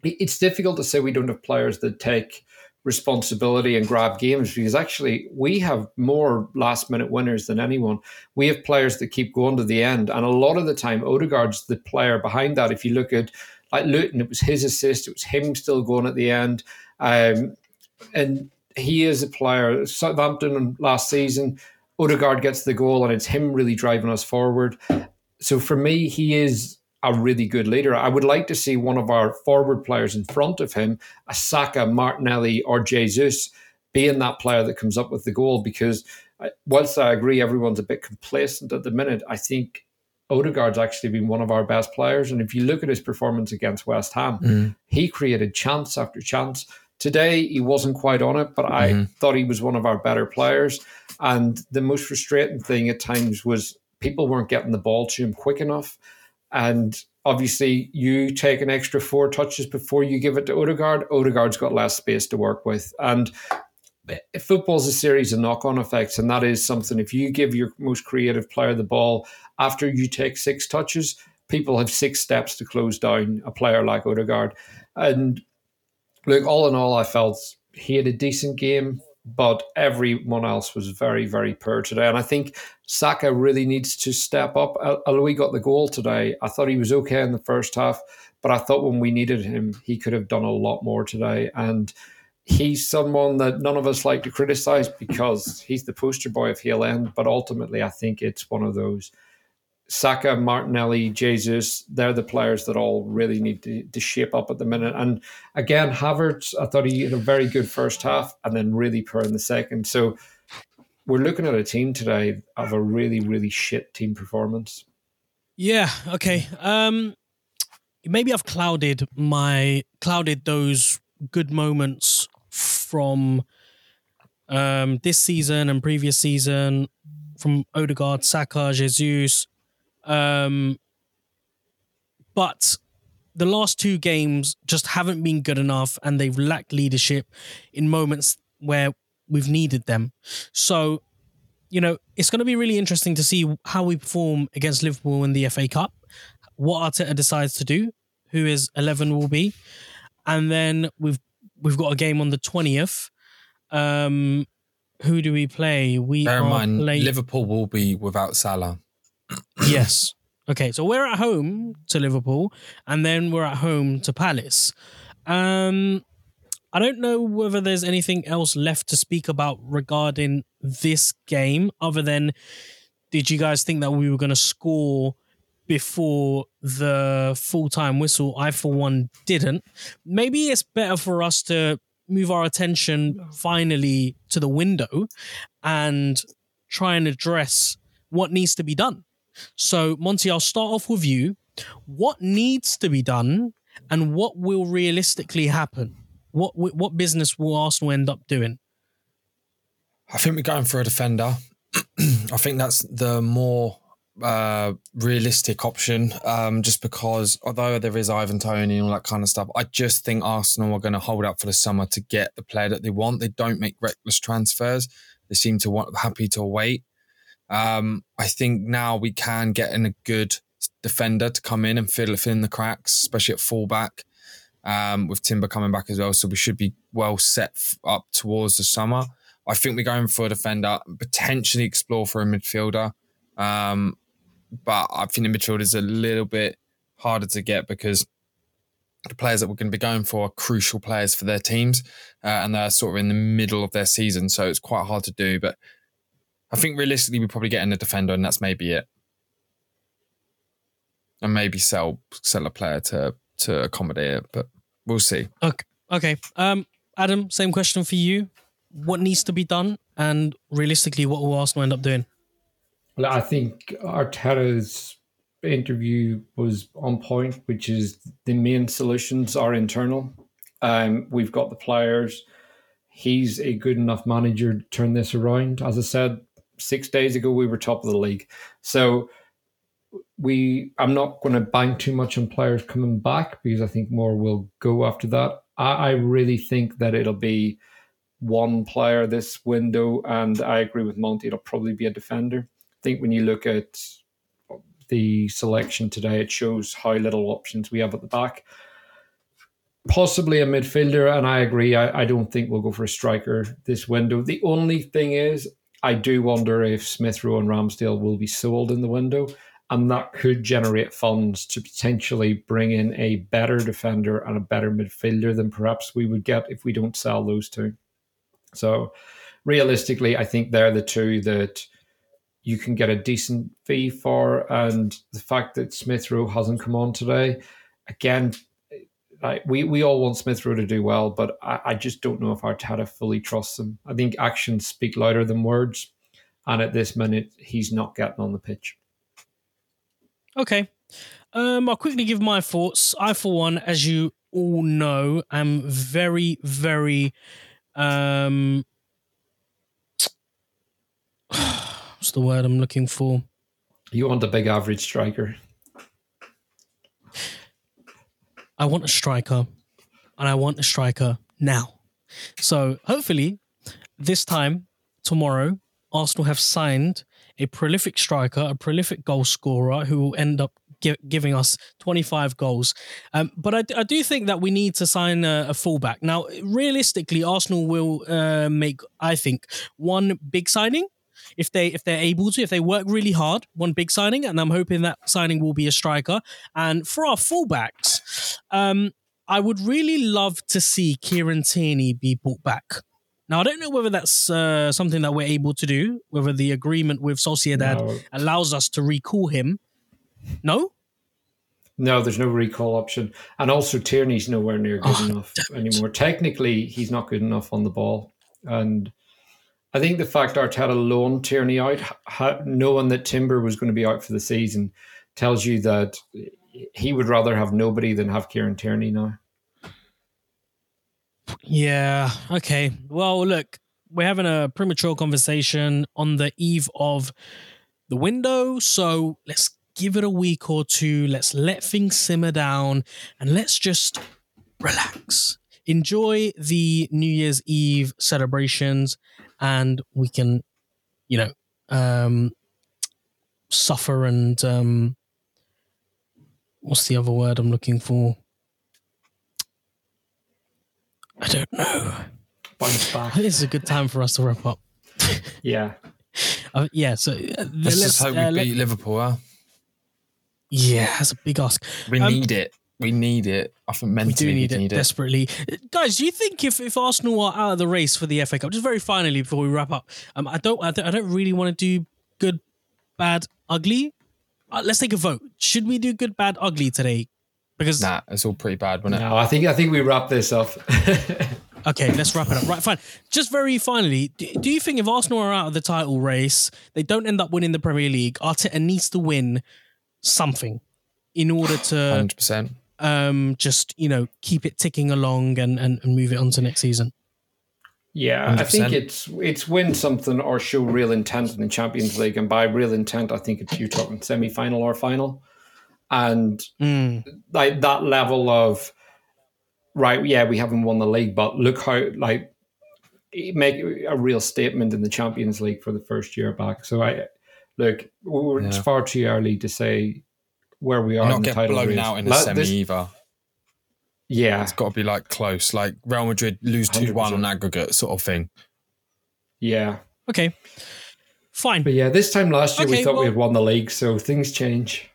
it's difficult to say we don't have players that take responsibility and grab games because actually we have more last minute winners than anyone. We have players that keep going to the end, and a lot of the time Odegaard's the player behind that. If you look at like Luton, it was his assist, it was him still going at the end, um, and he is a player. Southampton last season, Odegaard gets the goal, and it's him really driving us forward. So for me, he is a really good leader. I would like to see one of our forward players in front of him, a Saka, Martinelli, or Jesus, being that player that comes up with the goal. Because uh, whilst I agree everyone's a bit complacent at the minute, I think Odegaard's actually been one of our best players. And if you look at his performance against West Ham, he created chance after chance. Today, he wasn't quite on it, but I Mhm. thought he was one of our better players. And the most frustrating thing at times was people weren't getting the ball to him quick enough. And obviously, you take an extra four touches before you give it to Odegaard. Odegaard's got less space to work with. And football's a series of knock on effects. And that is something, if you give your most creative player the ball after you take six touches, people have six steps to close down a player like Odegaard. And look, all in all, I felt he had a decent game, but everyone else was very, very poor today. And I think Saka really needs to step up. Although he got the goal today, I thought he was okay in the first half, but I thought when we needed him, he could have done a lot more today. And he's someone that none of us like to criticize because he's the poster boy of Hale End. But ultimately, I think it's one of those Saka, Martinelli, Jesus, they're the players that all really need to, to, shape up at the minute. And again, Havertz, I thought he had a very good first half and then really poor in the second. So we're looking at a team today of a really, really shit team performance. Yeah. Okay. Um, maybe I've clouded my clouded those good moments from um this season and previous season from Odegaard, Saka, Jesus. Um, but the last two games just haven't been good enough, and they've lacked leadership in moments where we've needed them. So, you know, it's going to be really interesting to see how we perform against Liverpool in the FA Cup, what Arteta decides to do, who his 11 will be. And then we've we've got a game on the 20th. Um, who do we play? We Bear in mind, play- Liverpool will be without Salah. Yes. Okay, so we're at home to Liverpool, and then we're at home to Palace. Um, I don't know whether there's anything else left to speak about regarding this game, other than did you guys think that we were going to score before the full time whistle? I, for one, didn't. Maybe it's better for us to move our attention finally to the window and try and address what needs to be done. So, Monty, I'll start off with you. What needs to be done and what will realistically happen? What what business will Arsenal end up doing? I think we're going for a defender. (clears throat) I think that's the more uh, realistic option. Um, just because although there is Ivan Toney and all that kind of stuff, I just think Arsenal are going to hold out for the summer to get the player that they want. They don't make reckless transfers. They seem to want happy to wait. Um, I think now we can get in a good defender to come in and fill, fill in the cracks, especially at fullback um, with Timber coming back as well. So we should be well set f- up towards the summer. I think we're going for a defender, potentially explore for a midfielder. Um, but I think the midfield is a little bit harder to get because the players that we're going to be going for are crucial players for their teams, uh, and they're sort of in the middle of their season, so it's quite hard to do. But I think realistically, we're probably getting a defender, and that's maybe it, and maybe sell sell a player to to accommodate it. But we'll see. Okay. Okay. Um, Adam, same question for you. What needs to be done, and realistically, what will Arsenal end up doing? Well, I think Arteta's interview was on point, which is the main solutions are internal. Um, we've got the players. He's a good enough manager to turn this around. As I said six days ago, we were top of the league. So we I'm not going to bank too much on players coming back because I think more will go after that. I, I really think that it'll be one player this window, and I agree with Monty. It'll probably be a defender. I think when you look at the selection today, it shows how little options we have at the back. Possibly a midfielder, and I agree. I, I don't think we'll go for a striker this window. The only thing is, I do wonder if Smith Rowe and Ramsdale will be sold in the window and that could generate funds to potentially bring in a better defender and a better midfielder than perhaps we would get if we don't sell those two. So, realistically, I think they're the two that you can get a decent fee for. And the fact that Smith Rowe hasn't come on today, again, like we, we all want Smith Rowe to do well, but I, I just don't know if Arteta fully trusts him. I think actions speak louder than words. And at this minute, he's not getting on the pitch. Okay. Um, I'll quickly give my thoughts. I, for one, as you all know, am very, very um (sighs) what's the word I'm looking for? You want a big average striker. I want a striker and I want a striker now. So hopefully this time tomorrow Arsenal have signed a prolific striker, a prolific goal scorer who will end up gi- giving us 25 goals. Um, but I, I, do think that we need to sign a, a fullback. Now, realistically, Arsenal will uh, make, I think, one big signing if they if they're able to, if they work really hard, one big signing, and I'm hoping that signing will be a striker. And for our fullbacks, um, I would really love to see Kieran Tierney be brought back. Now, I don't know whether that's uh, something that we're able to do, whether the agreement with Sociedad no. allows us to recall him No? No, there's no recall option. And also, Tierney's nowhere near good Oh, enough it. anymore. Technically, he's not good enough on the ball. And I think the fact Arteta loaned Tierney out, ha- knowing that Timber was going to be out for the season, tells you that he would rather have nobody than have Kieran Tierney now. Yeah. Okay. Well, look, we're having a premature conversation on the eve of the window. So let's give it a week or two. Let's let things simmer down and let's just relax. Enjoy the New Year's Eve celebrations and we can, you know, um, suffer and, um, what's the other word I'm looking for? I don't know. Bounce back. This is a good time for us to wrap up. Yeah. (laughs) Uh, yeah, so uh, Let's, just hope we uh, let- beat Liverpool. Huh? yeah, that's a big ask. We Um, need it. We need it. I think mentally We do need it need it. desperately, guys. Do you think if, if Arsenal are out of the race for the FA Cup, just very finally before we wrap up, um, I don't I don't, I don't really want to do good, bad, ugly. Uh, let's take a vote. Should we do good, bad, ugly today? Because Nah, it's all pretty bad, wasn't it? No, I think I think we wrap this up. (laughs) Okay, let's wrap it up. Right, fine. Just very finally, do, do you think if Arsenal are out of the title race, they don't end up winning the Premier League, Arteta needs to win something in order to Hundred percent. Um, just, you know, keep it ticking along and, and, and move it on to next season? Yeah, I think it's it's win something or show real intent in the Champions League, and by real intent, I think it's you're talking semi final or final, and Mm, like that level of right, yeah, we haven't won the league, but look how like make a real statement in the Champions League for the first year back. So I look, we're, it's Yeah. far too early to say where we are And in not the get title blown race. out in the Like, semi this- either. yeah, It's got to be like close, like Real Madrid lose two one on aggregate sort of thing. yeah, okay. Fine. but yeah, this time last year we Okay, thought we had won the league, so things change.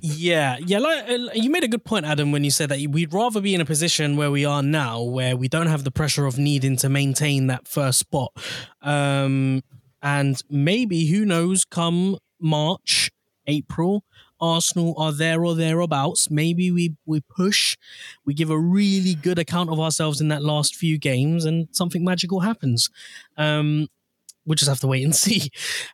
Yeah, yeah. Like, uh, you made a good point, Adam, when you said that we'd rather be in a position where we are now, where we don't have the pressure of needing to maintain that first spot. Um, and maybe, who knows, come March, April, Arsenal are there or thereabouts. Maybe we we push, we give a really good account of ourselves in that last few games, and something magical happens. Um, we'll just have to wait and (laughs) see.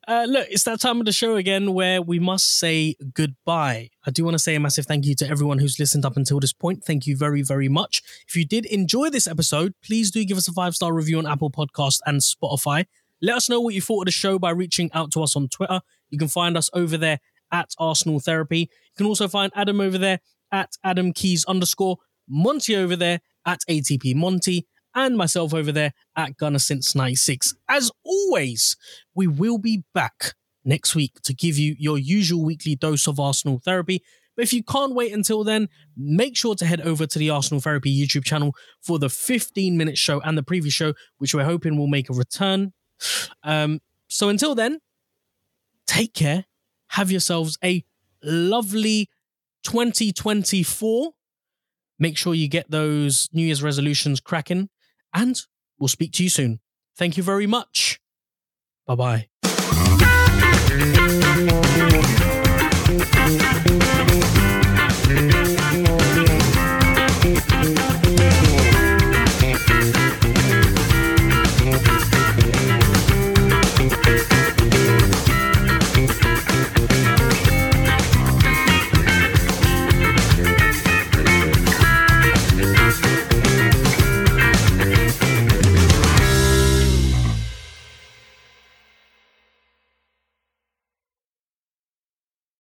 Uh, look, it's that time of the show again where we must say goodbye. I do want to say a massive thank you to everyone who's listened up until this point. Thank you very, very much. If you did enjoy this episode, please do give us a five star review on Apple Podcast and Spotify. Let us know what you thought of the show by reaching out to us on Twitter. You can find us over there at Arsenal Therapy. You can also find Adam over there at Adam Keys underscore, Monty over there at ATP Monty, and myself over there at Gunner Since 96. As always, we will be back next week to give you your usual weekly dose of Arsenal therapy. But if you can't wait until then, make sure to head over to the Arsenal Therapy YouTube channel for the 15 minute show and the previous show, which we're hoping will make a return. Um, so until then, take care. Have yourselves a lovely 2024. Make sure you get those New Year's resolutions cracking, and we'll speak to you soon. Thank you very much. Bye bye.